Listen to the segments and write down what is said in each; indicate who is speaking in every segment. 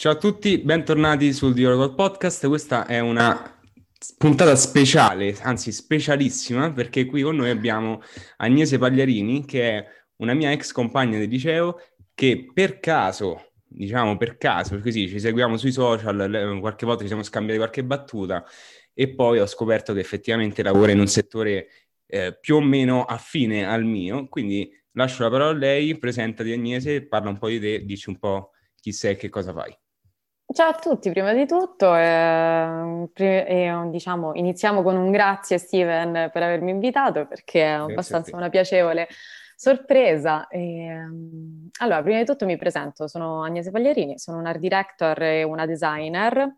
Speaker 1: Ciao a tutti, bentornati sul Dialogo Podcast. Questa è una puntata speciale, anzi specialissima, perché qui con noi abbiamo Agnese Pagliarini, che è una mia ex compagna del liceo, che per caso, diciamo per caso, così ci seguiamo sui social, qualche volta ci siamo scambiati qualche battuta e poi ho scoperto che effettivamente lavora in un settore eh, più o meno affine al mio, quindi lascio la parola a lei, presentati Agnese, parla un po' di te, dici un po' chi sei e che cosa fai.
Speaker 2: Ciao a tutti, prima di tutto, eh, eh, diciamo, iniziamo con un grazie Steven per avermi invitato perché è abbastanza una piacevole sorpresa. E, um, allora, prima di tutto mi presento, sono Agnese Pagliarini, sono un art director e una designer.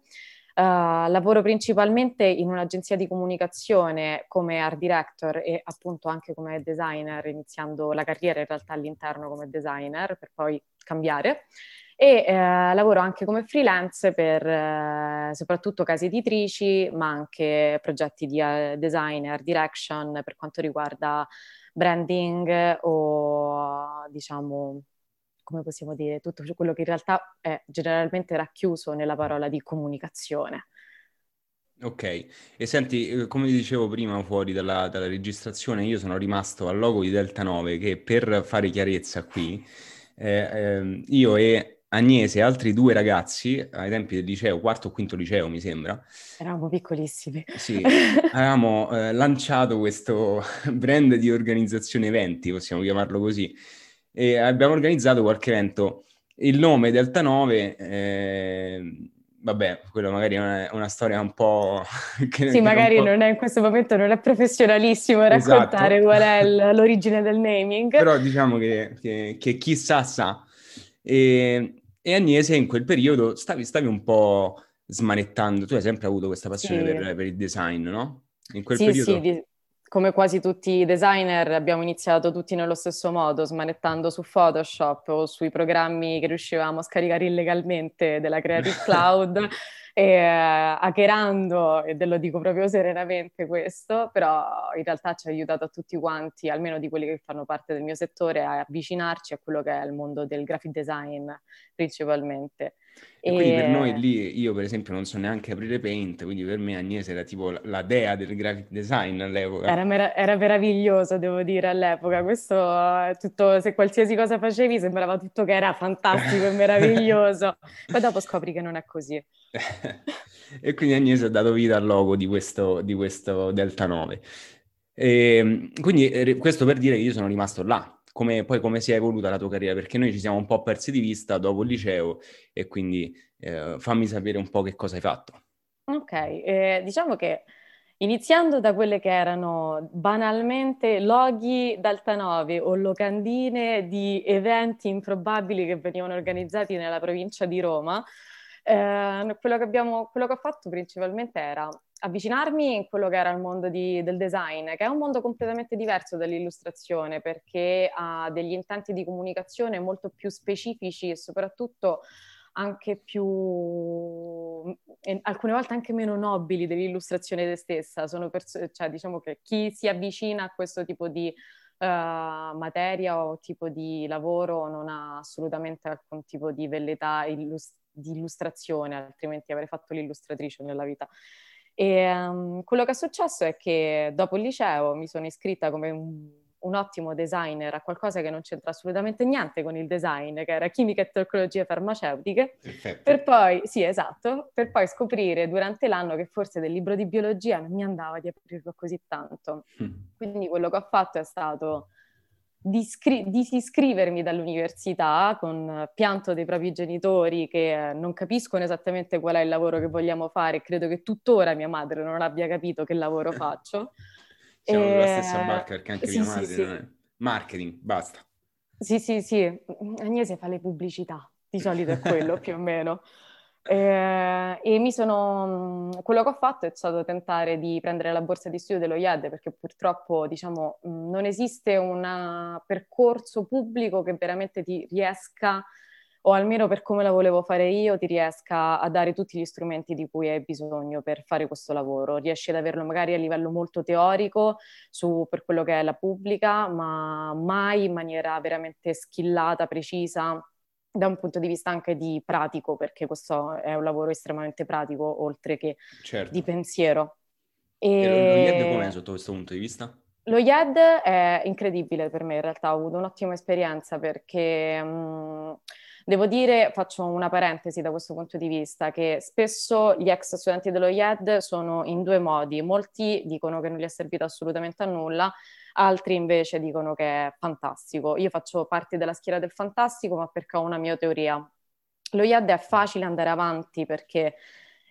Speaker 2: Uh, lavoro principalmente in un'agenzia di comunicazione come art director e appunto anche come designer, iniziando la carriera in realtà all'interno come designer per poi cambiare e eh, lavoro anche come freelance per eh, soprattutto case editrici, ma anche progetti di uh, designer, direction per quanto riguarda branding o diciamo come possiamo dire, tutto quello che in realtà è generalmente racchiuso nella parola di comunicazione.
Speaker 1: Ok, e senti, eh, come dicevo prima fuori dalla, dalla registrazione, io sono rimasto al logo di Delta 9 che per fare chiarezza qui, eh, eh, io e Agnese e altri due ragazzi ai tempi del liceo, quarto o quinto liceo mi sembra.
Speaker 2: Eravamo piccolissimi.
Speaker 1: Sì, avevamo eh, lanciato questo brand di organizzazione eventi, possiamo chiamarlo così, e abbiamo organizzato qualche evento. Il nome Delta 9, eh, vabbè, quello magari è una, storia un po'...
Speaker 2: che, sì, magari po'... non è in questo momento non è professionalissimo raccontare esatto. qual è l'origine del naming.
Speaker 1: Però diciamo che, che, che chissà sa. E, e Agnese in quel periodo stavi, stavi un po' smanettando, tu hai sempre avuto questa passione sì. per, per, il design, no?
Speaker 2: In quel sì, periodo... sì, di, come quasi tutti i designer abbiamo iniziato tutti nello stesso modo, smanettando su Photoshop o sui programmi che riuscivamo a scaricare illegalmente della Creative Cloud e, uh, hackerando, e lo dico proprio serenamente questo, però in realtà ci ha aiutato a tutti quanti, almeno di quelli che fanno parte del mio settore, a avvicinarci a quello che è il mondo del graphic design principalmente.
Speaker 1: E, e quindi per noi lì, io per esempio non so neanche aprire Paint, quindi per me Agnese era tipo la dea del graphic design all'epoca.
Speaker 2: Era, mer- era meraviglioso, devo dire, all'epoca. Questo, tutto, se qualsiasi cosa facevi sembrava tutto che era fantastico e meraviglioso. Poi dopo scopri che non è così.
Speaker 1: e quindi Agnese ha dato vita al logo di questo, di questo Delta 9. E, ehm, quindi eh, questo per dire che io sono rimasto là, come, poi come si è evoluta la tua carriera, perché noi ci siamo un po' persi di vista dopo il liceo e quindi eh, fammi sapere un po' che cosa hai fatto.
Speaker 2: Ok, eh, diciamo che iniziando da quelle che erano banalmente loghi d'altanove o locandine di eventi improbabili che venivano organizzati nella provincia di Roma, eh, quello, che abbiamo, quello che ho fatto principalmente era avvicinarmi in quello che era il mondo di, del design, che è un mondo completamente diverso dall'illustrazione perché ha degli intenti di comunicazione molto più specifici e soprattutto anche più, alcune volte anche meno nobili dell'illustrazione stessa. Sono pers- cioè, diciamo che chi si avvicina a questo tipo di uh, materia o tipo di lavoro non ha assolutamente alcun tipo di velleità illust- di illustrazione, altrimenti avrei fatto l'illustratrice nella vita. E um, quello che è successo è che dopo il liceo mi sono iscritta come un, un, ottimo designer a qualcosa che non c'entra assolutamente niente con il design, che era chimica e tecnologie farmaceutiche. Perfetto. Per poi, sì, esatto, per poi scoprire durante l'anno che forse del libro di biologia non mi andava di aprirlo così tanto. Mm. Quindi quello che ho fatto è stato di, scri- di iscrivermi dall'università con pianto dei propri genitori che non capiscono esattamente qual è il lavoro che vogliamo fare credo che tuttora mia madre non abbia capito che lavoro faccio.
Speaker 1: Siamo e... nella stessa barca perché anche sì, mia madre sì, sì. Marketing, basta.
Speaker 2: Sì, sì, sì. Agnese fa le pubblicità, di solito è quello più o meno. Eh, e mi sono, quello che ho fatto è stato tentare di prendere la borsa di studio dello IED perché purtroppo diciamo, non esiste un percorso pubblico che veramente ti riesca, o almeno per come la volevo fare io, ti riesca a dare tutti gli strumenti di cui hai bisogno per fare questo lavoro. Riesci ad averlo magari a livello molto teorico su, per quello che è la pubblica, ma mai in maniera veramente skillata, precisa da un punto di vista anche di pratico, perché questo è un lavoro estremamente pratico, oltre che certo. di pensiero.
Speaker 1: E, e lo IED com'è sotto questo punto di vista?
Speaker 2: Lo IED è incredibile per me, in realtà ho avuto un'ottima esperienza perché... Mh, Devo dire, faccio una parentesi da questo punto di vista, che spesso gli ex studenti dello IED sono in due modi. Molti dicono che non gli è servito assolutamente a nulla, altri invece dicono che è fantastico. Io faccio parte della schiera del fantastico, ma perché ho una mia teoria. Lo IED è facile andare avanti perché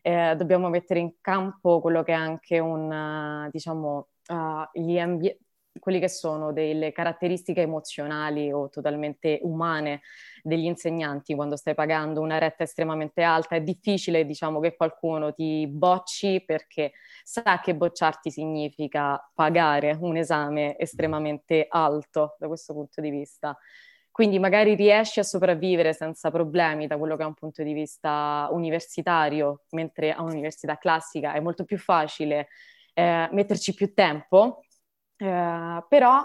Speaker 2: eh, dobbiamo mettere in campo quello che è anche un, diciamo, uh, gli ambienti quelli che sono delle caratteristiche emozionali o totalmente umane degli insegnanti quando stai pagando una retta estremamente alta. È difficile, diciamo, che qualcuno ti bocci perché sa che bocciarti significa pagare un esame estremamente alto da questo punto di vista. Quindi magari riesci a sopravvivere senza problemi da quello che è un punto di vista universitario, mentre a un'università classica è molto più facile eh, metterci più tempo eh, però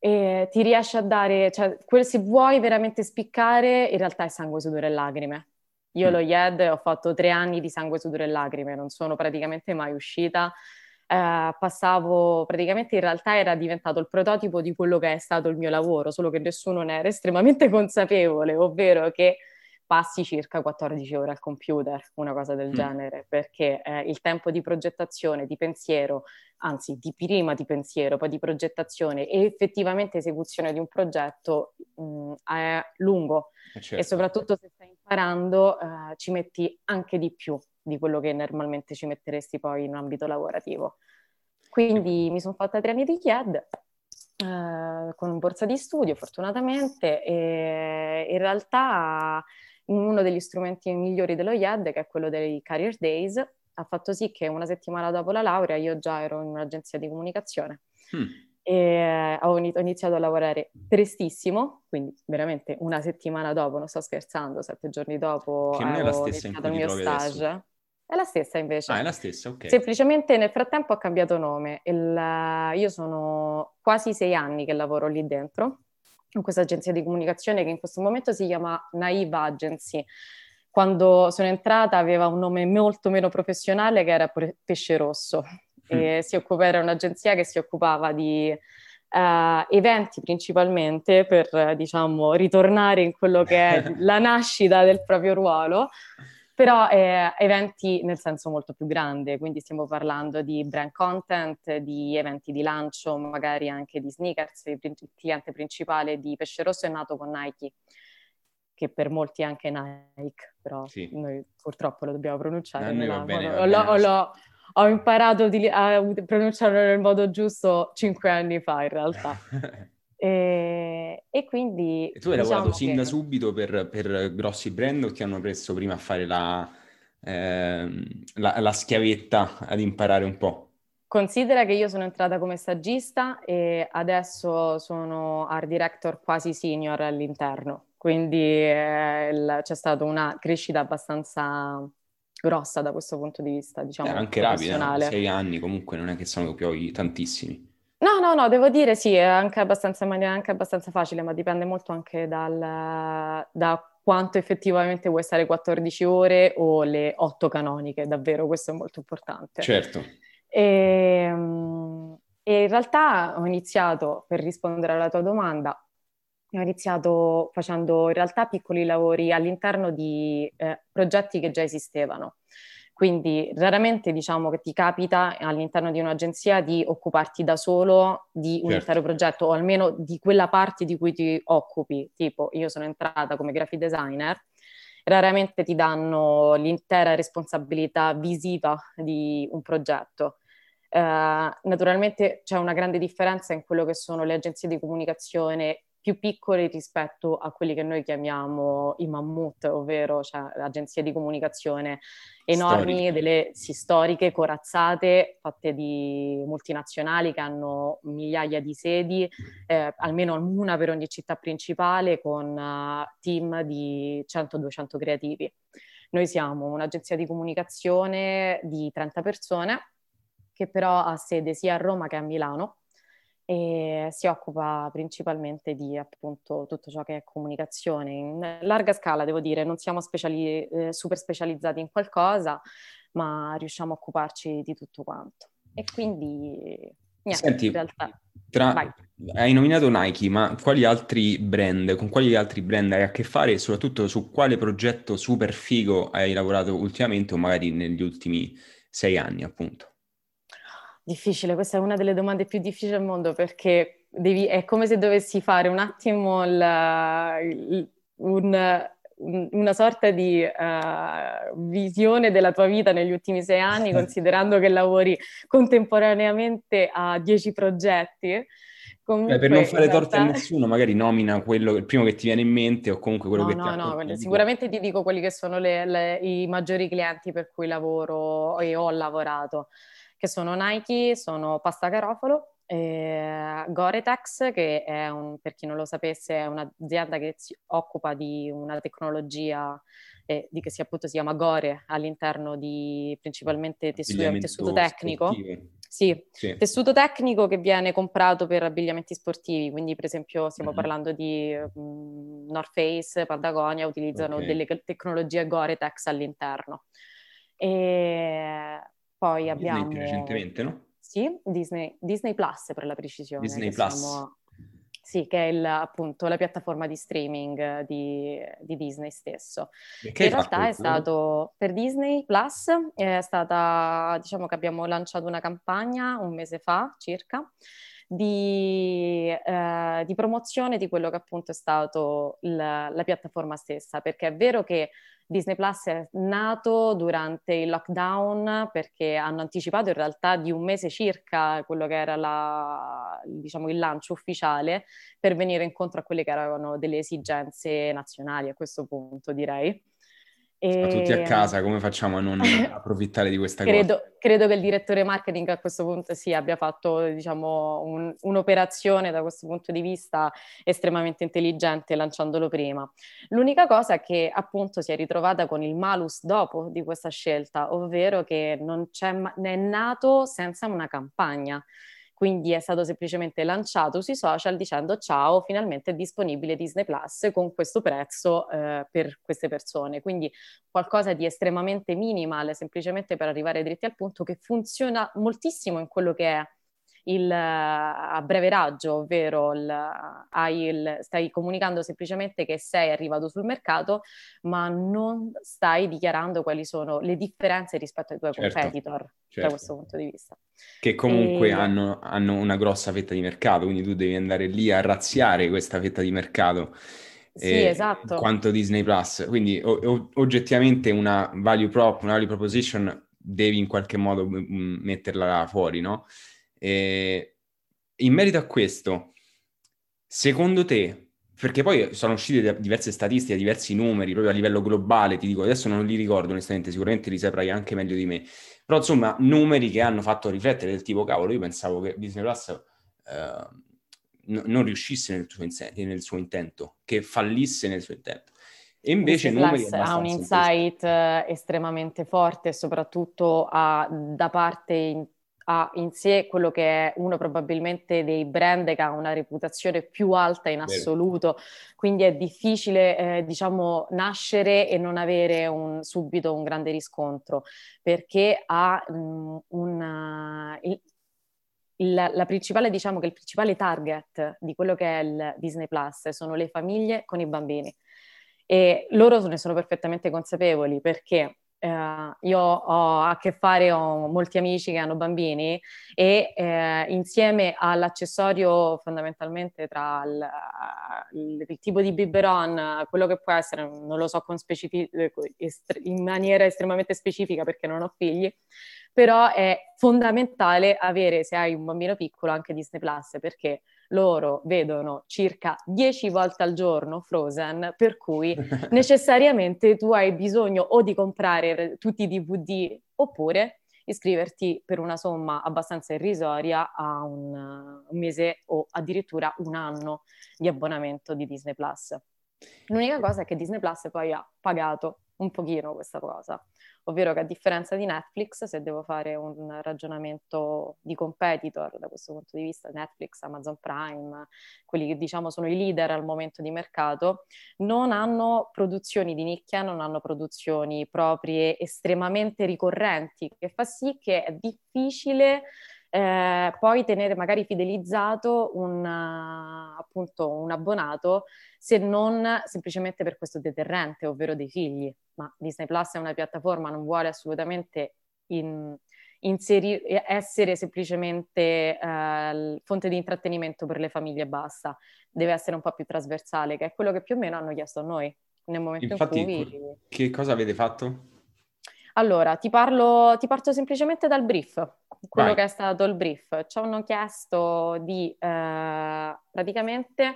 Speaker 2: eh, ti riesce a dare, cioè, quel, se vuoi veramente spiccare, in realtà è sangue, sudore e lacrime. Io mm. lo IED ho fatto tre anni di sangue, sudore e lacrime, non sono praticamente mai uscita. Eh, passavo praticamente in realtà era diventato il prototipo di quello che è stato il mio lavoro, solo che nessuno ne era estremamente consapevole, ovvero che passi circa 14 ore al computer, una cosa del mm. genere, perché eh, il tempo di progettazione, di pensiero, anzi di prima di pensiero, poi di progettazione e effettivamente esecuzione di un progetto mh, mm, è lungo eh certo. e soprattutto se stai imparando eh, ci metti anche di più di quello che normalmente ci metteresti poi in ambito lavorativo. Quindi mi sono fatta tre anni di CHIED eh, con borsa di studio fortunatamente e in realtà uno degli strumenti migliori dello IED, che è quello dei Career Days, ha fatto sì che una settimana dopo la laurea io già ero in un'agenzia di comunicazione. Mm. E ho iniziato a lavorare prestissimo, quindi veramente una settimana dopo, non sto scherzando, sette giorni dopo
Speaker 1: che non è la stessa iniziato il mio stage. Adesso.
Speaker 2: È la stessa invece.
Speaker 1: Ah, è la stessa, ok.
Speaker 2: Semplicemente nel frattempo ha cambiato nome. Il, io sono quasi sei anni che lavoro lì dentro in questa agenzia di comunicazione che in questo momento si chiama Naive Agency. Quando sono entrata aveva un nome molto meno professionale che era Pesce Rosso mm. e si occupa, era un'agenzia che si occupava di uh, eventi principalmente per, diciamo, ritornare in quello che è la nascita del proprio ruolo però eh, eventi nel senso molto più grande, quindi stiamo parlando di brand content, di eventi di lancio, magari anche di sneakers, il cliente principale di Pesce Rosso è nato con Nike, che per molti è anche Nike, però sì. noi purtroppo lo dobbiamo pronunciare.
Speaker 1: Bene, modo, l'ho,
Speaker 2: l'ho, ho imparato di, a pronunciarlo nel modo giusto cinque anni fa in realtà. E, e, quindi...
Speaker 1: E tu hai diciamo lavorato sin da subito per, per, grossi brand o ti hanno preso prima a fare la, eh, la, la, schiavetta ad imparare un po'?
Speaker 2: Considera che io sono entrata come stagista e adesso sono art director quasi senior all'interno, quindi eh, il, c'è stata una crescita abbastanza grossa da questo punto di vista, diciamo.
Speaker 1: Eh, anche rapida, sei anni comunque non è che sono più tantissimi.
Speaker 2: No, no, no, devo dire sì, è anche abbastanza, in maniera anche abbastanza facile, ma dipende molto anche dal, da quanto effettivamente vuoi stare 14 ore o le 8 canoniche, davvero, questo è molto importante.
Speaker 1: Certo.
Speaker 2: E, ehm, e in realtà ho iniziato, per rispondere alla tua domanda, ho iniziato facendo in realtà piccoli lavori all'interno di eh, progetti che già esistevano. Quindi raramente diciamo che ti capita all'interno di un'agenzia di occuparti da solo di un certo. intero progetto o almeno di quella parte di cui ti occupi. Tipo, io sono entrata come graphic designer, raramente ti danno l'intera responsabilità visiva di un progetto. Uh, naturalmente c'è una grande differenza in quello che sono le agenzie di comunicazione più piccoli rispetto a quelli che noi chiamiamo i mammut, ovvero cioè, agenzie di comunicazione enormi, storiche. delle sì, storiche, corazzate, fatte di multinazionali che hanno migliaia di sedi, eh, almeno una per ogni città principale, con uh, team di 100-200 creativi. Noi siamo un'agenzia di comunicazione di 30 persone, che però ha sede sia a Roma che a Milano, e si occupa principalmente di appunto tutto ciò che è comunicazione in larga scala, devo dire, non siamo speciali, eh, super specializzati in qualcosa, ma riusciamo a occuparci di tutto quanto. E quindi niente,
Speaker 1: Senti,
Speaker 2: in realtà.
Speaker 1: Tra... Hai nominato Nike, ma quali altri brand, con quali altri brand hai a che fare e soprattutto su quale progetto super figo hai lavorato ultimamente o magari negli ultimi sei anni, appunto?
Speaker 2: Difficile, questa è una delle domande più difficili al mondo perché devi, è come se dovessi fare un attimo la, un, una sorta di uh, visione della tua vita negli ultimi sei anni, considerando che lavori contemporaneamente a dieci progetti.
Speaker 1: Comunque, Beh, per non fare realtà... torte a nessuno, magari nomina quello, il primo che ti viene in mente o comunque quello
Speaker 2: no,
Speaker 1: che
Speaker 2: no,
Speaker 1: ti
Speaker 2: No, no, sicuramente ti dico quelli che sono le, le, i maggiori clienti per cui lavoro e ho lavorato che sono Nike, sono Pasta Garofalo, eh, Goretex, che è un, per chi non lo sapesse, è un'azienda che si occupa di una tecnologia eh, di che si, appunto si chiama Gore all'interno di principalmente tessuto, tessuto tecnico. Sì, sì, tessuto tecnico che viene comprato per abbigliamenti sportivi, quindi per esempio stiamo mm-hmm. parlando di um, North Face, Patagonia, utilizzano okay. delle tecnologie Gore-Tex all'interno. E poi abbiamo...
Speaker 1: Disney recentemente, no?
Speaker 2: Sì, Disney, Disney Plus per la precisione.
Speaker 1: Disney Plus.
Speaker 2: Siamo... Sì, che è il, appunto la piattaforma di streaming di, di Disney stesso. In realtà è stato per Disney Plus, è stata, diciamo che abbiamo lanciato una campagna un mese fa circa di, eh, di promozione di quello che appunto è stato la, la piattaforma stessa, perché è vero che Disney Plus è nato durante il lockdown perché hanno anticipato in realtà di un mese circa quello che era la, diciamo, il lancio ufficiale per venire incontro a quelle che erano delle esigenze nazionali a questo punto, direi.
Speaker 1: E... A tutti a casa, come facciamo a non approfittare di questa
Speaker 2: credo,
Speaker 1: cosa?
Speaker 2: Credo che il direttore marketing a questo punto sì, abbia fatto diciamo, un, un'operazione da questo punto di vista estremamente intelligente lanciandolo prima. L'unica cosa è che appunto si è ritrovata con il malus dopo di questa scelta, ovvero che non c'è, è nato senza una campagna quindi è stato semplicemente lanciato sui social dicendo ciao, finalmente è disponibile Disney Plus con questo prezzo eh, per queste persone. Quindi qualcosa di estremamente minimal, semplicemente per arrivare dritti al punto, che funziona moltissimo in quello che è il, a breve raggio, ovvero il, il, stai comunicando semplicemente che sei arrivato sul mercato, ma non stai dichiarando quali sono le differenze rispetto ai tuoi certo, competitor certo. da questo punto di vista.
Speaker 1: Che comunque e... hanno, hanno una grossa fetta di mercato, quindi tu devi andare lì a razziare questa fetta di mercato.
Speaker 2: Sì, eh, esatto.
Speaker 1: Quanto Disney Plus. Quindi o, o, oggettivamente una value prop, una value proposition devi in qualche modo m- metterla fuori, no? E in merito a questo, secondo te, perché poi sono uscite diverse statistiche, diversi numeri proprio a livello globale, ti dico, adesso non li ricordo onestamente, sicuramente li saprai anche meglio di me, però insomma numeri che hanno fatto riflettere del tipo, cavolo, io pensavo che Disney Plus eh, n- non riuscisse nel suo, in- nel suo intento, che fallisse nel suo intento. E invece numeri
Speaker 2: ha un insight estremamente forte, soprattutto a, da parte in, ha in sé quello che è uno probabilmente dei brand che ha una reputazione più alta in assoluto, Bene. quindi è difficile eh, diciamo nascere e non avere un, subito un grande riscontro perché ha mh, mm, una, il, il, la principale, diciamo che il principale target di quello che è il Disney Plus sono le famiglie con i bambini e loro ne sono perfettamente consapevoli perché Uh, io ho a che fare, ho molti amici che hanno bambini e uh, insieme all'accessorio fondamentalmente tra il, il, il, tipo di biberon, quello che può essere, non lo so specific- in maniera estremamente specifica perché non ho figli, però è fondamentale avere, se hai un bambino piccolo, anche Disney Plus perché loro vedono circa 10 volte al giorno Frozen, per cui necessariamente tu hai bisogno o di comprare tutti i DVD oppure iscriverti per una somma abbastanza irrisoria a un, un mese o addirittura un anno di abbonamento di Disney Plus. L'unica cosa è che Disney Plus poi ha pagato un pochino questa cosa. Ovvero che a differenza di Netflix, se devo fare un ragionamento di competitor da questo punto di vista, Netflix, Amazon Prime, quelli che diciamo sono i leader al momento di mercato, non hanno produzioni di nicchia, non hanno produzioni proprie estremamente ricorrenti, che fa sì che è difficile eh, poi tenere magari fidelizzato un, appunto, un abbonato se non semplicemente per questo deterrente, ovvero dei figli. Ma Disney Plus è una piattaforma, non vuole assolutamente in, inseri- essere semplicemente eh, fonte di intrattenimento per le famiglie e basta. Deve essere un po' più trasversale, che è quello che più o meno hanno chiesto a noi nel momento
Speaker 1: Infatti,
Speaker 2: in cui...
Speaker 1: Che cosa avete fatto?
Speaker 2: Allora, ti parlo, ti parto semplicemente dal brief, quello Vai. che è stato il brief. Ci hanno chiesto di eh, praticamente eh,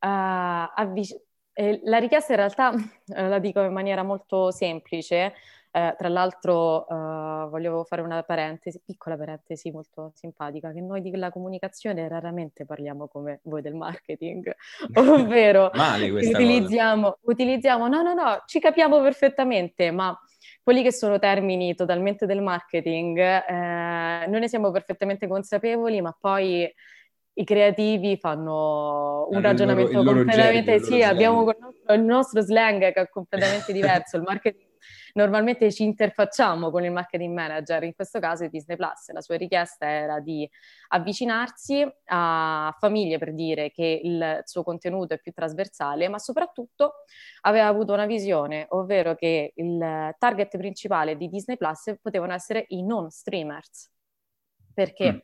Speaker 2: avvic- eh, la richiesta in realtà la dico in maniera molto semplice, eh, tra l'altro uh, volevo fare una parentesi, piccola parentesi molto simpatica, che noi della comunicazione raramente parliamo come voi del marketing, ovvero utilizziamo, utilizziamo, no no no, ci capiamo perfettamente, ma quelli che sono termini totalmente del marketing, eh, noi ne siamo perfettamente consapevoli, ma poi i creativi fanno un ragionamento il loro, completamente... Loro sì, abbiamo il nostro slang che è completamente diverso, il marketing normalmente ci interfacciamo con il marketing manager, in questo caso è Disney Plus. La sua richiesta era di avvicinarsi a famiglie per dire che il suo contenuto è più trasversale, ma soprattutto aveva avuto una visione, ovvero che il target principale di Disney Plus potevano essere i non streamers. Perché mm.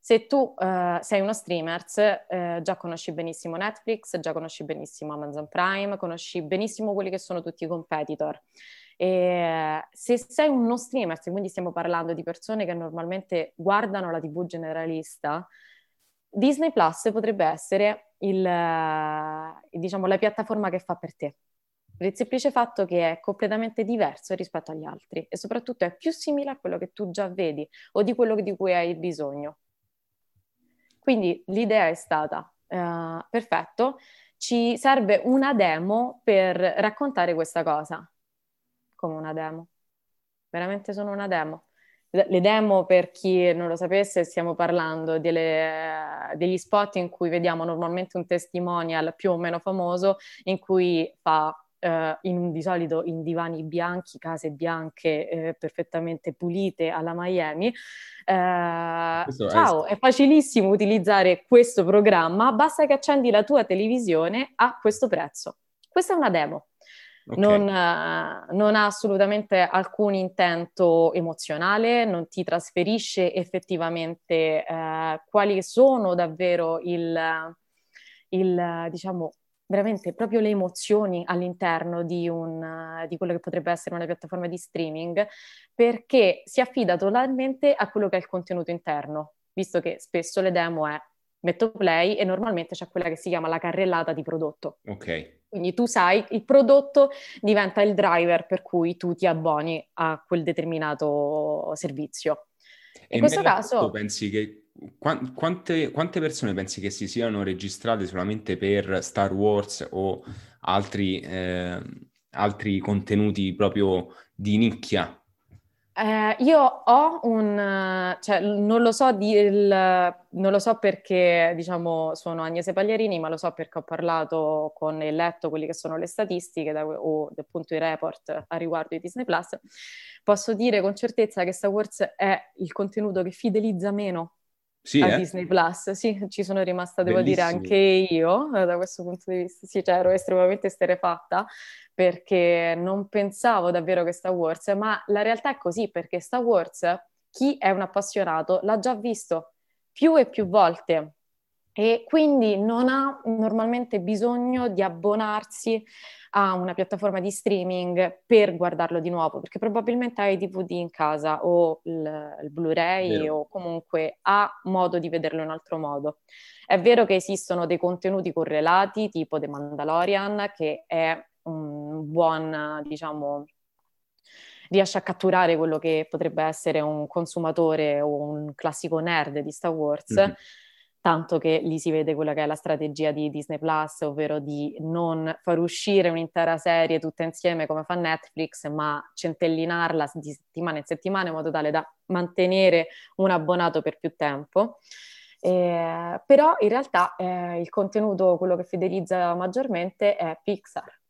Speaker 2: se tu uh, sei uno streamer, uh, già conosci benissimo Netflix, già conosci benissimo Amazon Prime, conosci benissimo quelli che sono tutti i competitor. E se sei uno streamer, quindi stiamo parlando di persone che normalmente guardano la TV generalista, Disney Plus potrebbe essere il, diciamo, la piattaforma che fa per te. Per il semplice fatto che è completamente diverso rispetto agli altri e soprattutto è più simile a quello che tu già vedi o di quello di cui hai bisogno. Quindi l'idea è stata, uh, perfetto, ci serve una demo per raccontare questa cosa come una demo. Veramente sono una demo. Le demo, per chi non lo sapesse, stiamo parlando delle, degli spot in cui vediamo normalmente un testimonial più o meno famoso in cui fa Uh, in, di solito in divani bianchi, case bianche eh, perfettamente pulite alla Miami. Uh, ciao, è... è facilissimo utilizzare questo programma, basta che accendi la tua televisione a questo prezzo. Questa è una demo. Okay. Non, uh, non, ha assolutamente alcun intento emozionale, non ti trasferisce effettivamente uh, quali sono davvero il, il, diciamo, veramente proprio le emozioni all'interno di, un, di quello che potrebbe essere una piattaforma di streaming, perché si affida totalmente a quello che è il contenuto interno, visto che spesso le demo è metto play e normalmente c'è quella che si chiama la carrellata di prodotto.
Speaker 1: Ok.
Speaker 2: Quindi tu sai, il prodotto diventa il driver per cui tu ti abboni a quel determinato servizio.
Speaker 1: E in questo caso... Pensi che quante, quante, persone pensi che si siano registrate solamente per Star Wars o altri, eh, altri contenuti proprio di nicchia?
Speaker 2: Eh, io ho un, cioè non lo so il, non lo so perché diciamo sono Agnese Pagliarini, ma lo so perché ho parlato con e letto quelle che sono le statistiche da, o appunto i report a riguardo di Disney Plus. Posso dire con certezza che Star Wars è il contenuto che fidelizza meno sì, a eh? Disney Plus. Sì, ci sono rimasta, devo Bellissimo. dire, anche io da questo punto di vista. Sì, cioè ero estremamente esterefatta perché non pensavo davvero che Star Wars, ma la realtà è così, perché Star Wars, chi è un appassionato, l'ha già visto più e più volte e quindi non ha normalmente bisogno di abbonarsi a una piattaforma di streaming per guardarlo di nuovo, perché probabilmente hai DVD in casa o il, il Blu-ray Vero. o comunque ha modo di vederlo in altro modo. È vero che esistono dei contenuti correlati, tipo The Mandalorian, che è un buon, diciamo, riesce a catturare quello che potrebbe essere un consumatore o un classico nerd di Star Wars. Mm-hmm. Tanto che lì si vede quella che è la strategia di Disney Plus, ovvero di non far uscire un'intera serie tutta insieme come fa Netflix, ma centellinarla di settimana in settimana in modo tale da mantenere un abbonato per più tempo. Eh, però in realtà eh, il contenuto, quello che fidelizza maggiormente è Pixar.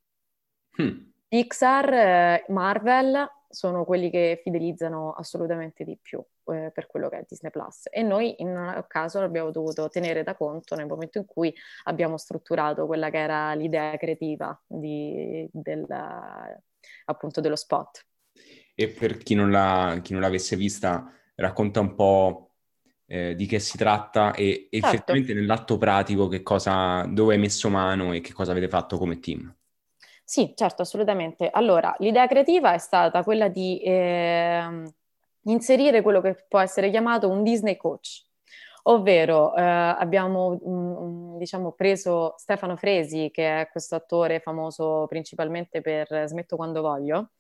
Speaker 2: Hmm. Pixar, eh, Marvel sono quelli che fidelizzano assolutamente di più eh, per quello che è Disney Plus e noi in un caso l'abbiamo dovuto tenere da conto nel momento in cui abbiamo strutturato quella che era l'idea creativa di, del, appunto dello spot.
Speaker 1: E per chi non, l'ha, chi non l'avesse vista, racconta un po' eh, di che si tratta e certo. effettivamente nell'atto pratico che cosa, dove hai messo mano e che cosa avete fatto come team.
Speaker 2: Sì, certo, assolutamente. Allora, l'idea creativa è stata quella di eh, inserire quello che può essere chiamato un Disney coach, ovvero eh, abbiamo um, diciamo, preso Stefano Fresi, che è questo attore famoso principalmente per Smetto quando voglio,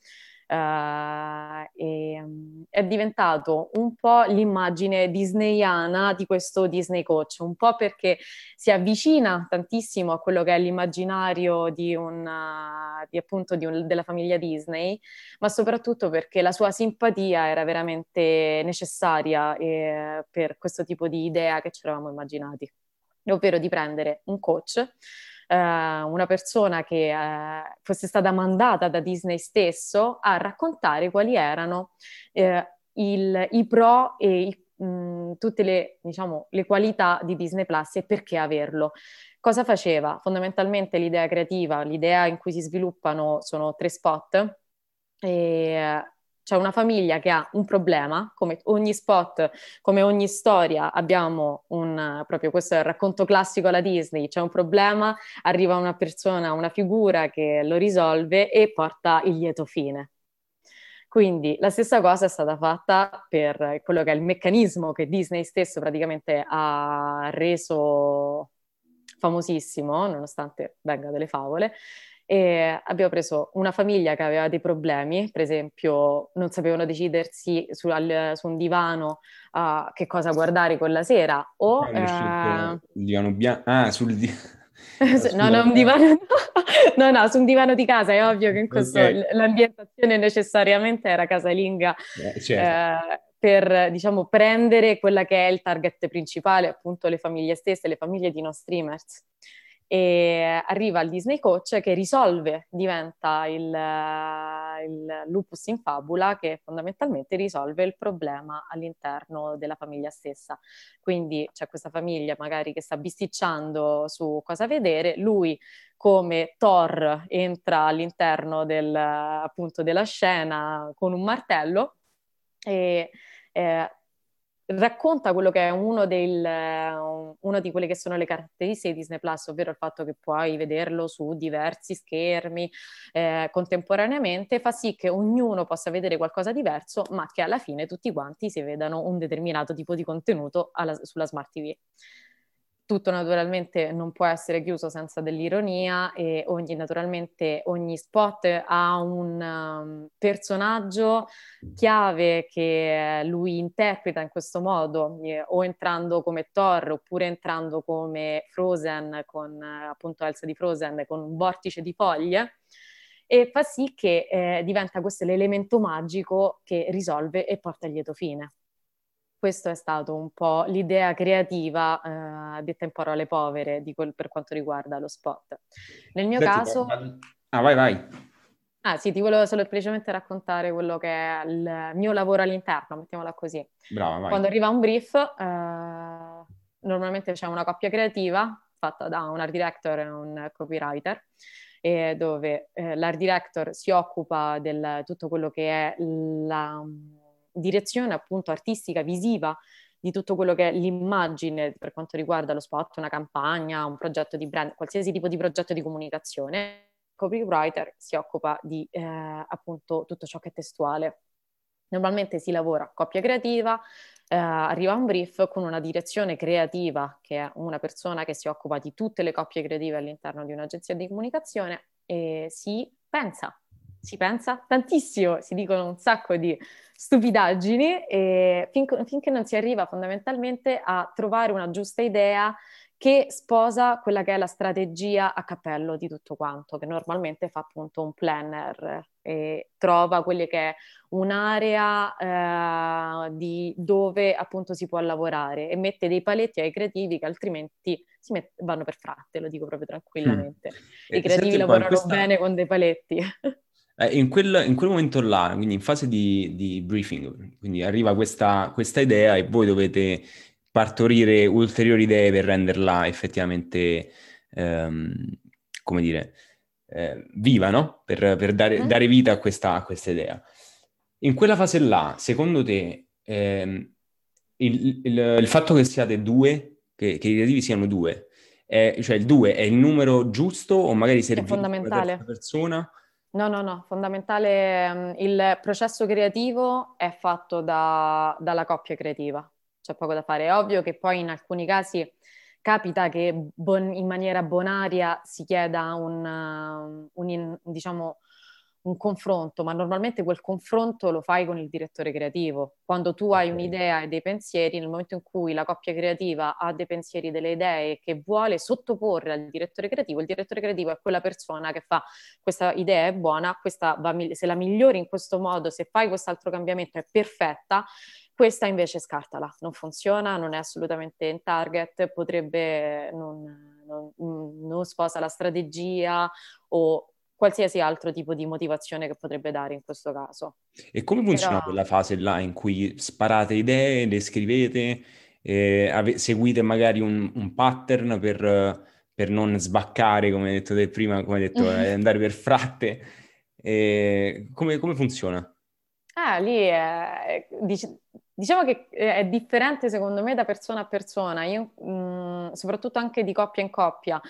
Speaker 2: Uh, e, um, è diventato un po' l'immagine disneyana di questo Disney Coach, un po' perché si avvicina tantissimo a quello che è l'immaginario di una, di appunto di un, della famiglia Disney, ma soprattutto perché la sua simpatia era veramente necessaria eh, per questo tipo di idea che ci eravamo immaginati, ovvero di prendere un coach eh, una persona che eh, fosse stata mandata da Disney stesso a raccontare quali erano eh, il, i pro e i, mh, tutte le, diciamo, le qualità di Disney Plus e perché averlo. Cosa faceva? Fondamentalmente l'idea creativa, l'idea in cui si sviluppano sono tre spot e c'è una famiglia che ha un problema, come ogni spot, come ogni storia, abbiamo un, proprio questo è il racconto classico alla Disney, c'è un problema, arriva una persona, una figura che lo risolve e porta il lieto fine. Quindi la stessa cosa è stata fatta per quello che è il meccanismo che Disney stesso praticamente ha reso famosissimo, nonostante venga delle favole, e abbiamo preso una famiglia che aveva dei problemi, per esempio non sapevano decidersi su, al, su un divano uh, che cosa guardare quella sera o...
Speaker 1: Eh, il divano bianco... Ah, sul divano...
Speaker 2: no, no, divano... no, no, su un divano di casa, è ovvio che in questo okay. l'ambientazione necessariamente era casalinga. Eh, certo. eh, per diciamo prendere quella che è il target principale, appunto le famiglie stesse, le famiglie di no streamers e arriva il Disney Coach che risolve, diventa il, il, lupus in fabula che fondamentalmente risolve il problema all'interno della famiglia stessa. Quindi c'è questa famiglia magari che sta bisticciando su cosa vedere, lui come Thor entra all'interno del, appunto della scena con un martello e eh, racconta quello che è uno, del, uno, di quelle che sono le caratteristiche di Disney Plus, ovvero il fatto che puoi vederlo su diversi schermi eh, contemporaneamente, fa sì che ognuno possa vedere qualcosa di diverso, ma che alla fine tutti quanti si vedano un determinato tipo di contenuto alla, sulla Smart TV tutto naturalmente non può essere chiuso senza dell'ironia e ogni, naturalmente ogni spot ha un um, personaggio chiave che lui interpreta in questo modo, eh, o entrando come Thor oppure entrando come Frozen con appunto Elsa di Frozen con un vortice di foglie e fa sì che eh, diventa questo l'elemento magico che risolve e porta a lieto fine. Questo è stato un po' l'idea creativa, eh, detta in parole povere, quel, per quanto riguarda lo spot. Nel mio Senti, caso...
Speaker 1: Ah, vai, vai.
Speaker 2: Ah sì, ti volevo semplicemente raccontare quello che è il mio lavoro all'interno, mettiamola così.
Speaker 1: Brava, vai.
Speaker 2: Quando arriva un brief, eh, normalmente c'è una coppia creativa fatta da un art director e un copywriter, e dove eh, l'art director si occupa di tutto quello che è la direzione appunto artistica, visiva di tutto quello che è l'immagine per quanto riguarda lo spot, una campagna, un progetto di brand, qualsiasi tipo di progetto di comunicazione. Copywriter si occupa di eh, appunto tutto ciò che è testuale. Normalmente si lavora a coppia creativa, eh, arriva un brief con una direzione creativa che è una persona che si occupa di tutte le coppie creative all'interno di un'agenzia di comunicazione e si pensa si pensa tantissimo, si dicono un sacco di stupidaggini e fin- finché non si arriva fondamentalmente a trovare una giusta idea che sposa quella che è la strategia a cappello di tutto quanto, che normalmente fa appunto un planner e trova quelle che è un'area eh, di dove appunto si può lavorare e mette dei paletti ai creativi che altrimenti si met- vanno per fratte, lo dico proprio tranquillamente. Mm. I creativi lavorano questa... bene con dei paletti.
Speaker 1: Eh, in, quel, in, quel, momento là, quindi in fase di, di briefing, quindi arriva questa, questa idea e voi dovete partorire ulteriori idee per renderla effettivamente, ehm, come dire, eh, viva, no? Per, per dare, mm. dare, vita a questa, a questa, idea. In quella fase là, secondo te, ehm, il, il, il, fatto che siate due, che, che i creativi siano due, è, cioè il due è il numero giusto o magari servizio
Speaker 2: per
Speaker 1: persona?
Speaker 2: No, no, no, fondamentale, mm, il processo creativo è fatto da, dalla coppia creativa c'è poco da fare. È ovvio che poi in alcuni casi capita che bon- in maniera bonaria si chieda un, uh, un, diciamo, un confronto, ma normalmente quel confronto lo fai con il direttore creativo. Quando tu hai un'idea e dei pensieri, nel momento in cui la coppia creativa ha dei pensieri, delle idee che vuole sottoporre al direttore creativo, il direttore creativo è quella persona che fa questa idea è buona, questa va, se la migliori in questo modo, se fai quest'altro cambiamento è perfetta, questa invece scartala, non funziona, non è assolutamente in target, potrebbe non, non, non sposa la strategia o qualsiasi altro tipo di motivazione che potrebbe dare in questo caso.
Speaker 1: E come funziona Però... quella fase là in cui sparate idee, le scrivete, eh, ave- seguite magari un, un pattern per, per, non sbaccare, come hai detto te prima, come hai detto, eh, andare per fratte? Eh, come, come funziona?
Speaker 2: Ah, lì è, Diciamo che è differente secondo me da persona a persona, io, mh, mm, soprattutto anche di coppia in coppia.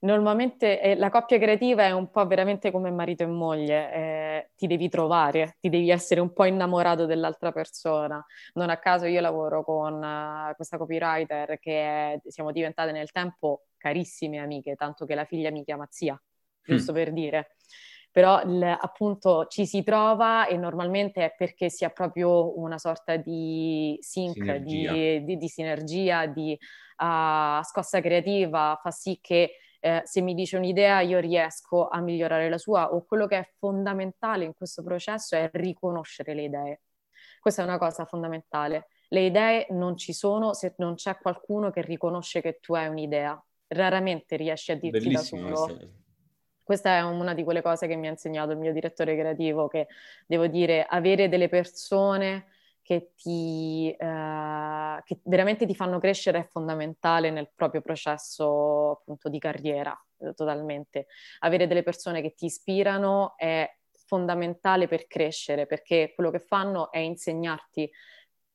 Speaker 2: Normalmente eh, la coppia creativa è un po' veramente come marito e moglie, eh, ti devi trovare, ti devi essere un po' innamorato dell'altra persona. Non a caso io lavoro con uh, questa copywriter che è, siamo diventate nel tempo carissime amiche, tanto che la figlia mi chiama zia, giusto mm. per dire però il, appunto ci si trova e normalmente è perché si ha proprio una sorta di sync, sinergia. Di, di, di, sinergia, di uh, scossa creativa, fa sì che eh, se mi dice un'idea io riesco a migliorare la sua o quello che è fondamentale in questo processo è riconoscere le idee. Questa è una cosa fondamentale. Le idee non ci sono se non c'è qualcuno che riconosce che tu hai un'idea. Raramente riesci a dirti Bellissimo da solo. Questa è una di quelle cose che mi ha insegnato il mio direttore creativo, che devo dire, avere delle persone che, ti, eh, che veramente ti fanno crescere è fondamentale nel proprio processo appunto di carriera, eh, totalmente. Avere delle persone che ti ispirano è fondamentale per crescere, perché quello che fanno è insegnarti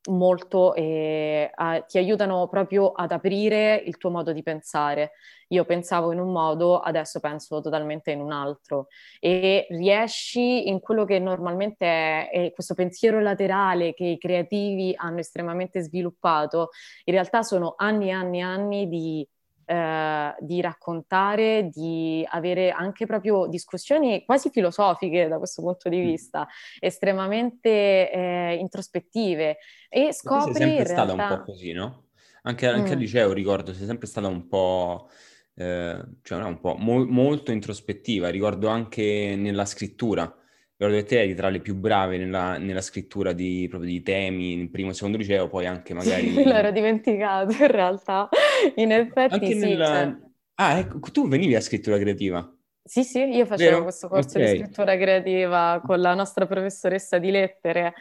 Speaker 2: molto e a, ti aiutano proprio ad aprire il tuo modo di pensare. Io pensavo in un modo, adesso penso totalmente in un altro e riesci in quello che normalmente è, è questo pensiero laterale che i creativi hanno estremamente sviluppato, in realtà sono anni e anni e anni di eh, di raccontare, di avere anche proprio discussioni quasi filosofiche da questo punto di mm. vista, estremamente eh, introspettive e scopri sei
Speaker 1: sempre
Speaker 2: stata
Speaker 1: realtà... un po' così, no? Anche, anche mm. al liceo ricordo, sei sempre stata un po'... Eh, cioè no, un po' mo- molto introspettiva, ricordo anche nella scrittura ricordo che te eri tra le più brave nella, nella scrittura di, proprio di temi in primo e secondo liceo, poi anche magari...
Speaker 2: Sì, l'ero dimenticato in realtà, in effetti anche sì. Nella... Cioè...
Speaker 1: Ah, ecco, tu venivi a scrittura creativa?
Speaker 2: Sì, sì, io facevo Vero? questo corso okay. di scrittura creativa con la nostra professoressa di lettere.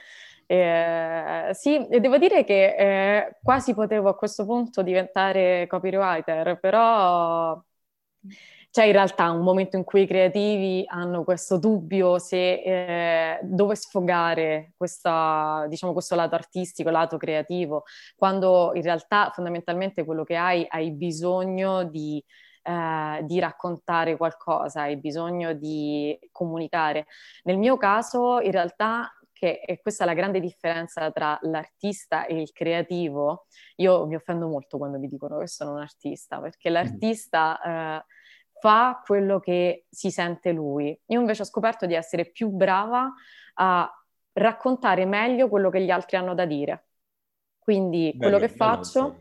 Speaker 2: Eh, sì, e devo dire che eh, quasi potevo a questo punto diventare copywriter, però c'è in realtà un momento in cui i creativi hanno questo dubbio se eh, dove sfogare questa, diciamo, questo lato artistico, lato creativo, quando in realtà fondamentalmente quello che hai, hai bisogno di, eh, di raccontare qualcosa, hai bisogno di comunicare. Nel mio caso, in realtà, che e questa è la grande differenza tra l'artista e il creativo, io mi offendo molto quando mi dicono che sono un artista, perché l'artista... Eh, fa quello che si sente lui. Io invece ho scoperto di essere più brava a raccontare meglio quello che gli altri hanno da dire. Quindi quello che faccio...